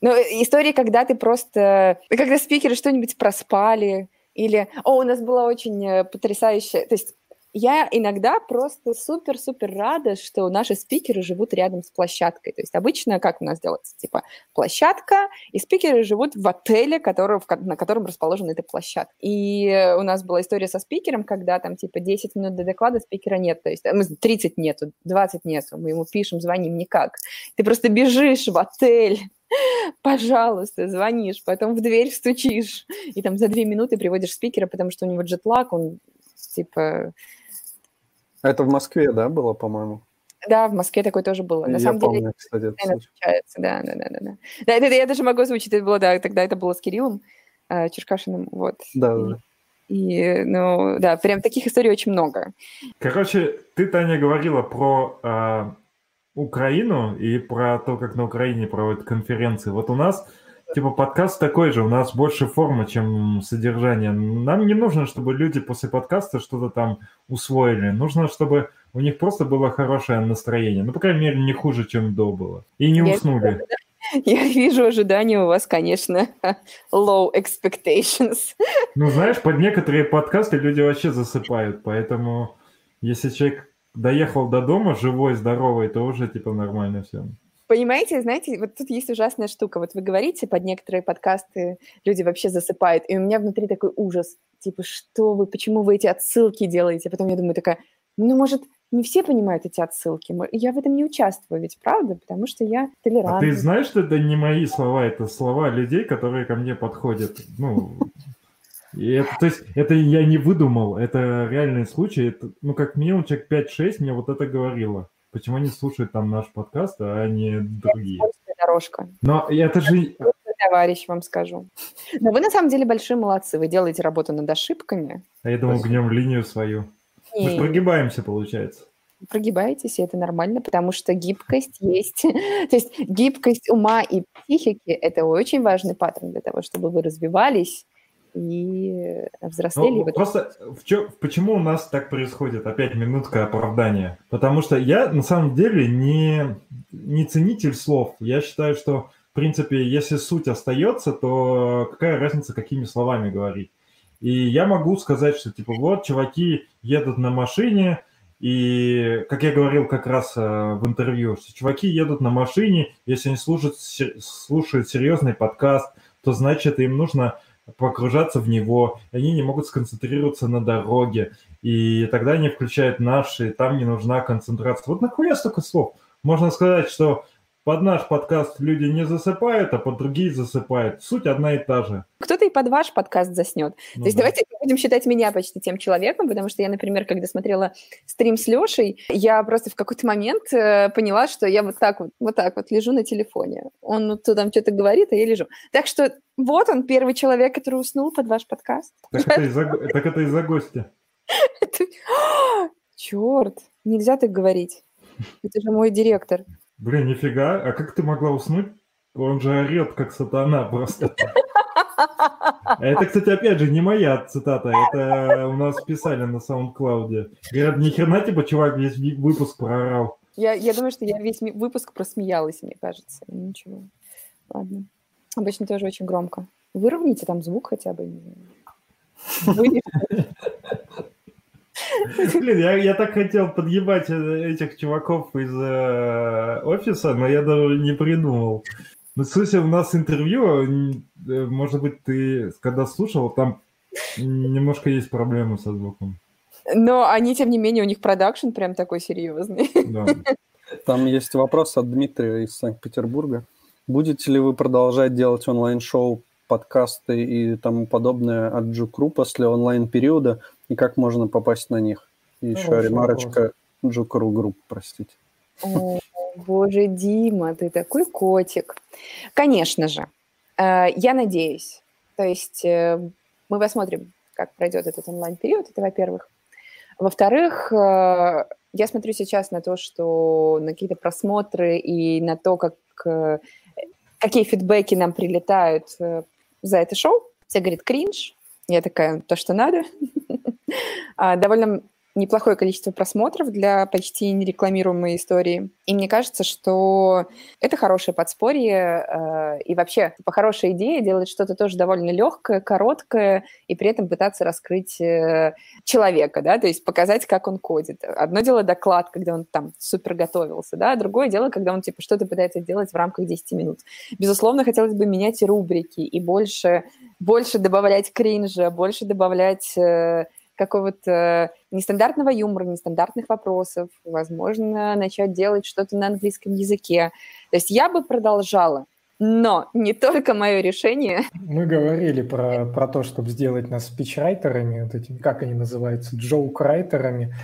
Ну, истории, когда ты просто... Когда спикеры что-нибудь проспали, или... О, у нас была очень э, потрясающая... То есть я иногда просто супер-супер рада, что наши спикеры живут рядом с площадкой. То есть обычно как у нас делается? Типа площадка, и спикеры живут в отеле, который, на котором расположена эта площадка. И у нас была история со спикером, когда там типа 10 минут до доклада спикера нет. То есть 30 нету, 20 нету. Мы ему пишем, звоним никак. Ты просто бежишь в отель, (laughs) пожалуйста, звонишь, потом в дверь стучишь, и там за две минуты приводишь спикера, потому что у него джетлаг, он типа это в Москве, да, было, по-моему? Да, в Москве такое тоже было. На я самом помню, деле, кстати, это случается. Да, да, да, да, да. Да, это, я даже могу озвучить, это было, да, тогда это было с Кириллом э, Черкашиным, вот. Да, да. И, ну, да, прям таких историй очень много. Короче, ты, Таня, говорила про э, Украину и про то, как на Украине проводят конференции. Вот у нас Типа подкаст такой же, у нас больше форма, чем содержание. Нам не нужно, чтобы люди после подкаста что-то там усвоили. Нужно, чтобы у них просто было хорошее настроение. Ну, по крайней мере, не хуже, чем до было. И не я уснули. Я вижу ожидания у вас, конечно, (laughs) low expectations. (laughs) Ну, знаешь, под некоторые подкасты люди вообще засыпают, поэтому если человек доехал до дома живой, здоровый, то уже типа нормально все. Понимаете, знаете, вот тут есть ужасная штука. Вот вы говорите, под некоторые подкасты люди вообще засыпают, и у меня внутри такой ужас. Типа, что вы, почему вы эти отсылки делаете? А потом я думаю такая, ну, может, не все понимают эти отсылки. Я в этом не участвую, ведь правда? Потому что я толерантна. А ты знаешь, что это не мои слова, это слова людей, которые ко мне подходят. Ну, и это, то есть, это я не выдумал, это реальный случай. Это, ну, как минимум, человек 5-6 мне вот это говорило. Почему они слушают там наш подкаст, а не другие? Дорожка. Но это же... Товарищ, вам скажу. Но вы на самом деле большие молодцы. Вы делаете работу над ошибками. А я думал, гнем линию свою. Мы же прогибаемся, получается прогибаетесь, и это нормально, потому что гибкость есть. (laughs) То есть гибкость ума и психики – это очень важный паттерн для того, чтобы вы развивались и взрослели. Ну, вот просто в чё, почему у нас так происходит? Опять минутка оправдания. Потому что я на самом деле не, не ценитель слов. Я считаю, что в принципе, если суть остается, то какая разница, какими словами говорить. И я могу сказать, что типа вот чуваки едут на машине, и, как я говорил как раз э, в интервью, что чуваки едут на машине, если они слушают, слушают серьезный подкаст, то значит им нужно погружаться в него, они не могут сконцентрироваться на дороге, и тогда они включают наши, там не нужна концентрация. Вот нахуя столько слов? Можно сказать, что под наш подкаст люди не засыпают, а под другие засыпают. Суть одна и та же. Кто-то и под ваш подкаст заснет. Ну, То есть да. давайте будем считать меня почти тем человеком, потому что я, например, когда смотрела стрим с Лешей, я просто в какой-то момент э, поняла, что я вот так вот, вот так вот лежу на телефоне. Он ну, там что-то говорит, а я лежу. Так что вот он, первый человек, который уснул под ваш подкаст. Так это из-за, так это из-за гостя. (laughs) (gasps) Черт, нельзя так говорить. Это же мой директор. Блин, нифига. А как ты могла уснуть? Он же орет, как сатана просто. Это, кстати, опять же, не моя цитата, это у нас писали на SoundCloud. Говорят, ни хрена, типа, чувак весь выпуск проорал. Я, я думаю, что я весь выпуск просмеялась, мне кажется. Ничего. Ладно. Обычно тоже очень громко. Выровняйте там звук хотя бы. Блин, я, я так хотел подъебать э, этих чуваков из э, офиса, но я даже не придумал. Ну, в смысле, у нас интервью, э, может быть, ты когда слушал, там немножко есть проблемы со звуком. Но они, тем не менее, у них продакшн прям такой серьезный. Да. Там есть вопрос от Дмитрия из Санкт-Петербурга. Будете ли вы продолжать делать онлайн-шоу, подкасты и тому подобное от Джукру после онлайн-периода, и как можно попасть на них? И еще Хороший ремарочка Джукру групп, простите. О, боже, Дима, ты такой котик. Конечно же. Э, я надеюсь. То есть э, мы посмотрим, как пройдет этот онлайн-период, это во-первых. Во-вторых, э, я смотрю сейчас на то, что на какие-то просмотры и на то, как, какие фидбэки нам прилетают за это шоу. Все говорят кринж. Я такая, то, что надо. (laughs) А, довольно неплохое количество просмотров для почти нерекламируемой истории. И мне кажется, что это хорошее подспорье э, и вообще типа, хорошая идея делать что-то тоже довольно легкое, короткое и при этом пытаться раскрыть э, человека, да, то есть показать, как он кодит. Одно дело доклад, когда он там супер готовился, да, другое дело, когда он типа что-то пытается сделать в рамках 10 минут. Безусловно, хотелось бы менять рубрики и больше, больше добавлять кринжа, больше добавлять э, какого-то нестандартного юмора, нестандартных вопросов, возможно, начать делать что-то на английском языке. То есть я бы продолжала, но не только мое решение. Мы говорили про, про то, чтобы сделать нас спичрайтерами, вот этими, как они называются, джоук-райтерами.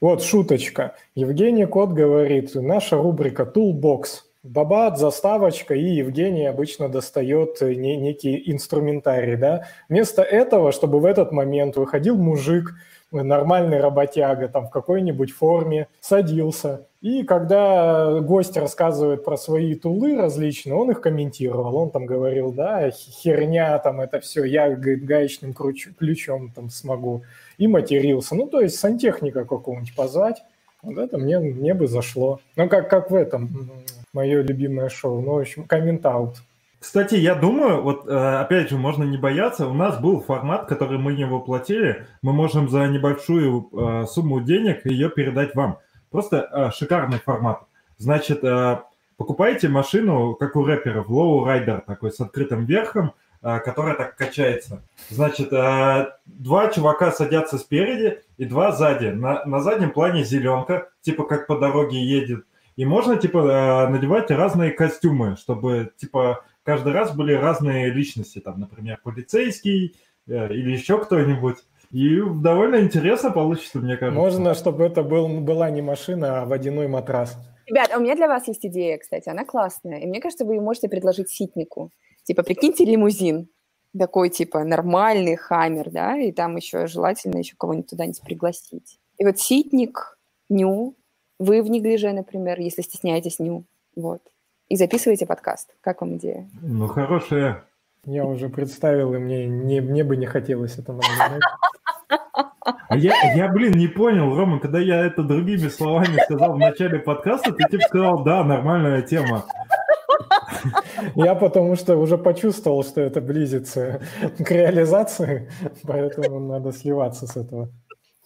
Вот шуточка. Евгений Кот говорит, наша рубрика «Toolbox». Бабат, заставочка, и Евгений обычно достает не, некий инструментарий, да. Вместо этого, чтобы в этот момент выходил мужик, нормальный работяга, там в какой-нибудь форме, садился. И когда гость рассказывает про свои тулы различные, он их комментировал. Он там говорил, да, херня, там это все, я говорит, гаечным ключом там смогу. И матерился. Ну, то есть сантехника какого-нибудь позвать. Вот это мне, мне бы зашло. Ну, как, как в этом, мое любимое шоу. Ну, в общем, коммент-аут. Кстати, я думаю, вот э, опять же, можно не бояться. У нас был формат, который мы не воплотили. Мы можем за небольшую э, сумму денег ее передать вам. Просто э, шикарный формат. Значит, покупаете машину, как у рэперов, лоу-райдер такой с открытым верхом, которая так качается. Значит, два чувака садятся спереди и два сзади. На, на заднем плане зеленка, типа как по дороге едет. И можно, типа, надевать разные костюмы, чтобы, типа, каждый раз были разные личности, там, например, полицейский э, или еще кто-нибудь. И довольно интересно получится, мне кажется. Можно, чтобы это был, была не машина, а водяной матрас. Ребят, а у меня для вас есть идея, кстати, она классная. И мне кажется, вы ее можете предложить ситнику. Типа, прикиньте лимузин, такой, типа, нормальный хаммер, да, и там еще желательно еще кого-нибудь туда-нибудь пригласить. И вот ситник, ню, вы в неглиже, например, если стесняетесь ню, вот и записывайте подкаст. Как вам идея? Ну, хорошая. Я уже представил, и мне, не, мне бы не хотелось это наблюдать. А я, я, блин, не понял, Рома, когда я это другими словами сказал в начале подкаста, ты типа сказал, да, нормальная тема. Я потому что уже почувствовал, что это близится к реализации, поэтому надо сливаться с этого.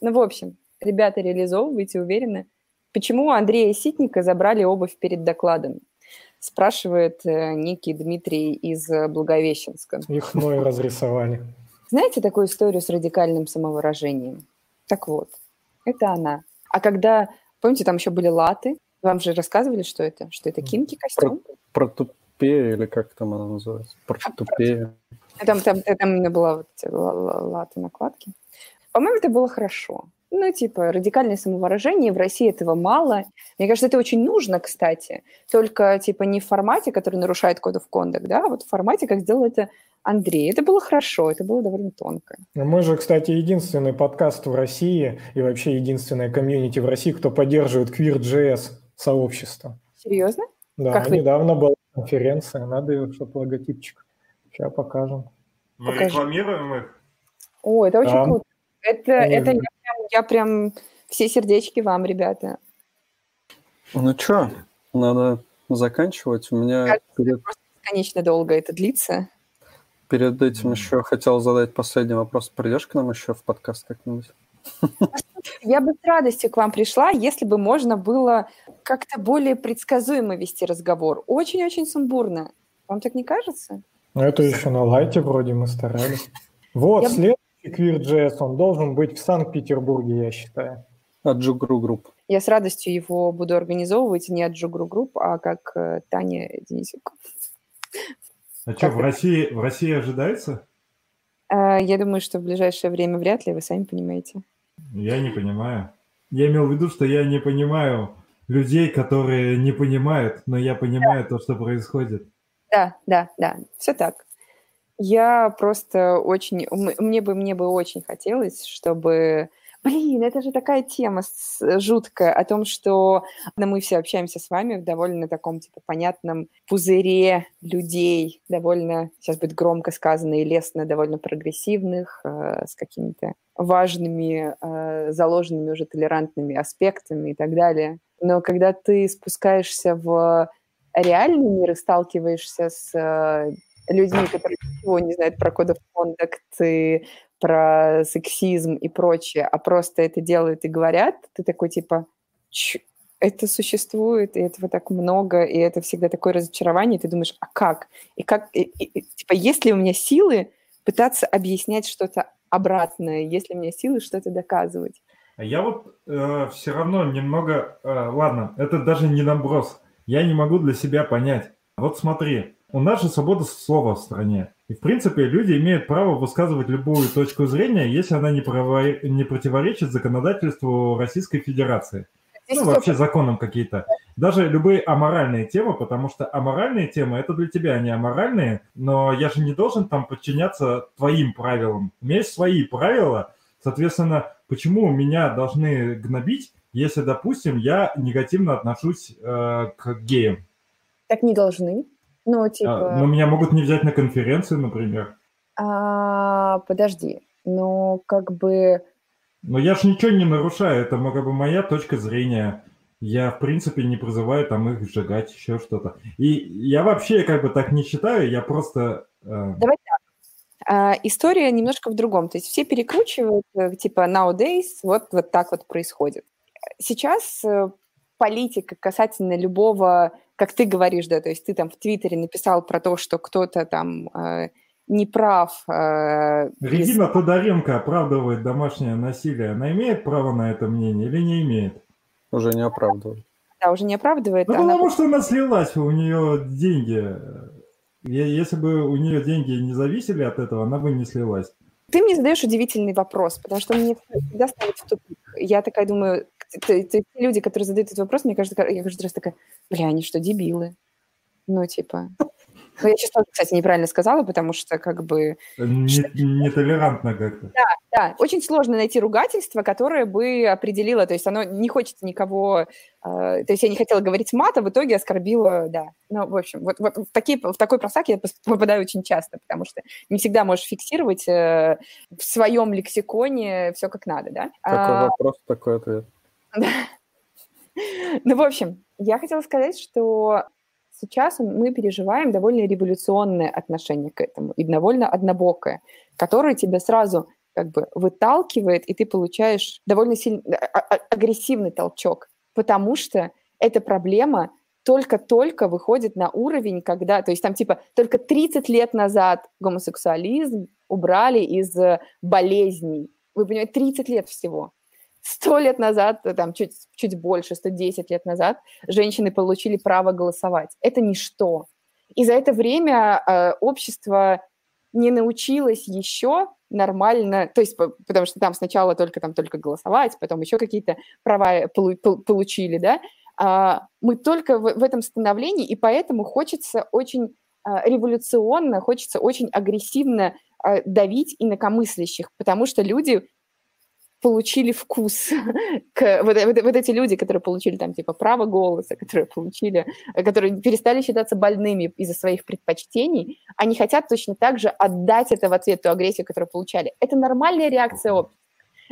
Ну, в общем, ребята, реализовывайте уверенно. Почему Андрея Ситника забрали обувь перед докладом? спрашивает э, некий Дмитрий из э, Благовещенска. Их мной разрисовали. Знаете такую историю с радикальным самовыражением? Так вот, это она. А когда, помните, там еще были латы, вам же рассказывали, что это? Что это кинки костюм? Про, про тупее или как там она называется? Про а, тупее. Там, там, там именно была вот латы накладки. По-моему, это было хорошо. Ну, типа, радикальное самовыражение, в России этого мало. Мне кажется, это очень нужно, кстати. Только, типа, не в формате, который нарушает код of conduct, да, а вот в формате, как сделал это Андрей. Это было хорошо, это было довольно тонко. Мы же, кстати, единственный подкаст в России и вообще единственная комьюнити в России, кто поддерживает Queer.js сообщество. Серьезно? Да, как недавно вы... был конференция, надо ее, чтобы логотипчик. Сейчас покажем. Мы Покажи. рекламируем их. О, это очень Да. круто. Это, это я, прям, я прям все сердечки вам, ребята. Ну что, надо заканчивать. У меня Кажется, перед, Просто бесконечно долго это длится. перед этим еще хотел задать последний вопрос. Придешь к нам еще в подкаст как-нибудь? Я бы с радостью к вам пришла, если бы можно было как-то более предсказуемо вести разговор. Очень-очень сумбурно. Вам так не кажется? Ну, это еще на лайте вроде мы старались. (laughs) Вот, Я- следующий QueerJS, он должен быть в Санкт-Петербурге, я считаю. От JUG Ru Group. Я с радостью его буду организовывать не от JUG Ru Group, а как э, Таня Денисюк. А что, Как в это? России, в России ожидается? Э, Я думаю, что в ближайшее время вряд ли, вы сами понимаете. Я не понимаю. Я имел в виду, что я не понимаю людей, которые не понимают, но я понимаю то, что происходит. Да, да, да, все так. Я просто очень, мне бы, мне бы очень хотелось, чтобы, блин, это же такая тема с- жуткая о том, что ну, мы все общаемся с вами в довольно таком типа понятном пузыре людей, довольно, сейчас будет громко сказано и лестно, довольно прогрессивных, э, с какими-то важными, э, заложенными уже толерантными аспектами и так далее. Но когда ты спускаешься в реальный мир и сталкиваешься с э, людьми, которые ничего не знают про код of conduct и про сексизм и прочее, а просто это делают и говорят, ты такой типа, «Чё? это существует, и этого так много, и это всегда такое разочарование, и ты думаешь, а как? И как, и- и- и, типа, есть ли у меня силы пытаться объяснять что-то обратное, есть ли у меня силы что-то доказывать? А я вот все равно немного... э, ладно, это даже не наброс. Я не могу для себя понять. Вот смотри, у нас же свобода слова в стране. И, в принципе, люди имеют право высказывать любую точку зрения, если она не, прово- не противоречит законодательству Российской Федерации. Здесь Ну, вообще законам какие-то. Даже любые аморальные темы, потому что аморальные темы это для тебя, они аморальные, но я же не должен там подчиняться твоим правилам. У меня есть свои правила, соответственно, почему меня должны гнобить, если, допустим, я негативно отношусь э, к геям? так не должны. Ну, типа... А, но меня могут не взять на конференцию, например. А, подожди, ну, как бы... Но я же ничего не нарушаю, это как бы моя точка зрения. Я, в принципе, не призываю там их сжигать, еще что-то. И я вообще как бы так не считаю, я просто... э, Давай так. А, история немножко в другом. То есть все перекручивают, э, типа, nowadays, вот, вот так вот происходит. Сейчас э, политика касательно любого, как ты говоришь, да, то есть ты там в Твиттере написал про то, что кто-то там э, не прав. э, из- Регина Тодоренко оправдывает домашнее насилие. Она имеет право на это мнение или не имеет? Уже не оправдывают. да, уже не оправдывает. Ну, она потому что она слилась, у нее деньги. Если бы у нее деньги не зависели от этого, она бы не слилась. Ты мне задаешь удивительный вопрос, потому что мне всегда ставит в тупик. Я такая думаю, т- т- те люди, которые задают этот вопрос, мне кажется, я каждый раз такая, бля, они что, дебилы? Ну, типа... Ну, я сейчас тоже, кстати, неправильно сказала, потому что, как бы, Не- Нетолерантно как-то. да, очень сложно найти ругательство, которое бы определило, то есть оно не хочется никого, э, то есть я не хотела говорить мат, а в итоге оскорбила, да. Ну, в общем, вот, вот в, такие, в такой просак я попадаю очень часто, потому что не всегда можешь фиксировать э, в своем лексиконе все как надо, да. Такой А, вопрос, такой ответ. (laughs) Ну, в общем, я хотела сказать, что сейчас мы переживаем довольно революционное отношение к этому и довольно однобокое, которое тебя сразу как бы выталкивает, и ты получаешь довольно сильный а- а- агрессивный толчок, потому что эта проблема только-только выходит на уровень, когда, то есть там типа только 30 лет назад гомосексуализм убрали из э, болезней. Вы понимаете, 30 лет всего. Сто лет назад, э, там чуть, чуть больше, 110 лет назад женщины получили право голосовать. Это ничто. И за это время э, общество не научилось еще нормально, то есть по- потому что там сначала только там только голосовать, потом еще какие-то права пол- получили, да, а, мы только в, в этом становлении, и поэтому хочется очень а, революционно, хочется очень агрессивно а, давить инакомыслящих, потому что люди получили вкус (laughs) к вот, вот, вот эти люди, которые получили там типа право голоса, которые получили, которые перестали считаться больными из-за своих предпочтений, они хотят точно так же отдать это в ответ ту агрессию, которую получали. Это нормальная реакция общества.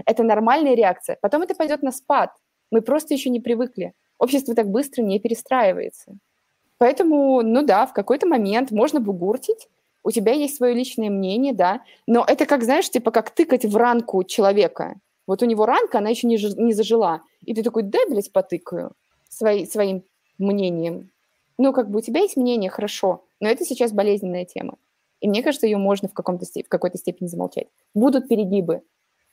Это нормальная реакция. Потом это пойдет на спад. Мы просто еще не привыкли. Общество так быстро не перестраивается. Поэтому, ну да, в какой-то момент можно бугуртить, у тебя есть свое личное мнение, да, но это как, знаешь, типа как тыкать в ранку человека. Вот у него ранка, она еще не, не зажила. И ты такой, дай, блядь, потыкаю свои, своим мнением. Ну, как бы у тебя есть мнение, хорошо, но это сейчас болезненная тема. И мне кажется, ее можно в, каком-то степ- в какой-то степени замолчать. Будут перегибы.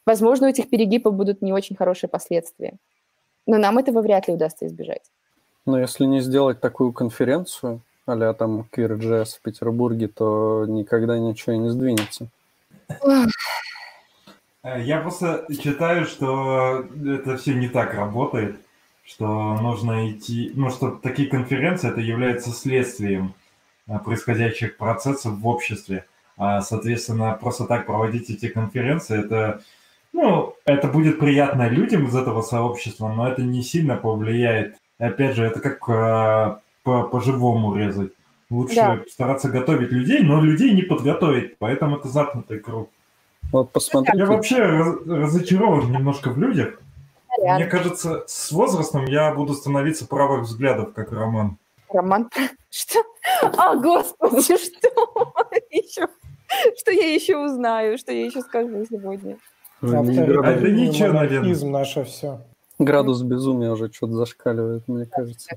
Возможно, у этих перегибов будут не очень хорошие последствия. Но нам этого вряд ли удастся избежать. Но если не сделать такую конференцию, а там QueerJS в Петербурге, то никогда ничего и не сдвинется. Э, я просто считаю, что это все не так работает, что нужно идти, ну, что такие конференции, это является следствием э, происходящих процессов в обществе. А, соответственно, просто так проводить эти конференции, это, ну, это будет приятно людям из этого сообщества, но это не сильно повлияет. Опять же, это как а, по, по-живому резать. Лучше да. стараться готовить людей, но людей не подготовить, поэтому это замкнутый круг. Вот посмотрите. Я вообще раз, разочарован немножко в людях. Реально. Мне кажется, с возрастом я буду становиться правых взглядов, как Роман. Роман? (laughs) Что? А, господи, (laughs) что еще? Что я еще узнаю? Что я еще скажу сегодня? Это ничего, наверное. наше все. Градус безумия уже что-то зашкаливает, мне кажется.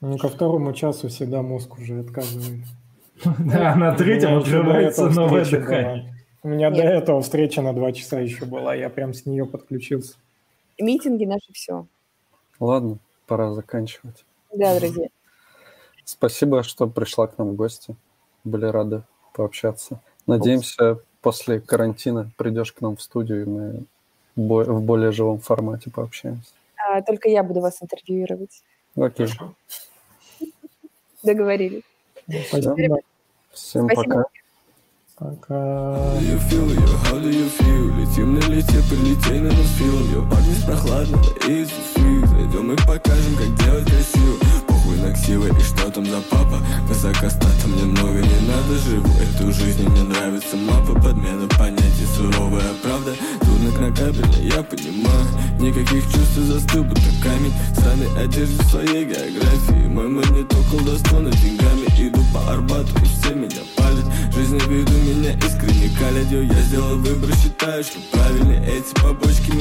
Ну, ко второму часу всегда мозг уже отказывает. (laughs) Да, на третьем открывается новое дыхание. У меня Нет. до этого встреча на два часа еще была, я прям с нее подключился. Митинги наши все. Ладно, пора заканчивать. Да, друзья. (laughs) Спасибо, что пришла к нам в гости. Были рады пообщаться. Надеемся, после карантина придешь к нам в студию, и мы в более живом формате пообщаемся. А, только я буду вас интервьюировать. Окей. Договорились. Спасибо. Всем Спасибо. пока. Пока. You feel, yo, how do you feel? Летим на лете, прилетей на нас фил, yo, парни с прохладного, sweet Зайдем и покажем, как делать красиво На ксивы и что там за папа? Высокостатом мне много не надо, живу эту жизнь, мне нравится мапа. Подмена понятий, суровая правда. Трудно кнокабельно, я понимаю. Никаких чувств застыл, будто камень. Странной одежды своей географии. Мой монеток колдовство над деньгами. Иду по Арбату и все меня палят. Жизнь на виду меня искренне калят. Я сделал выбор, считаю, что правильный Эти побочки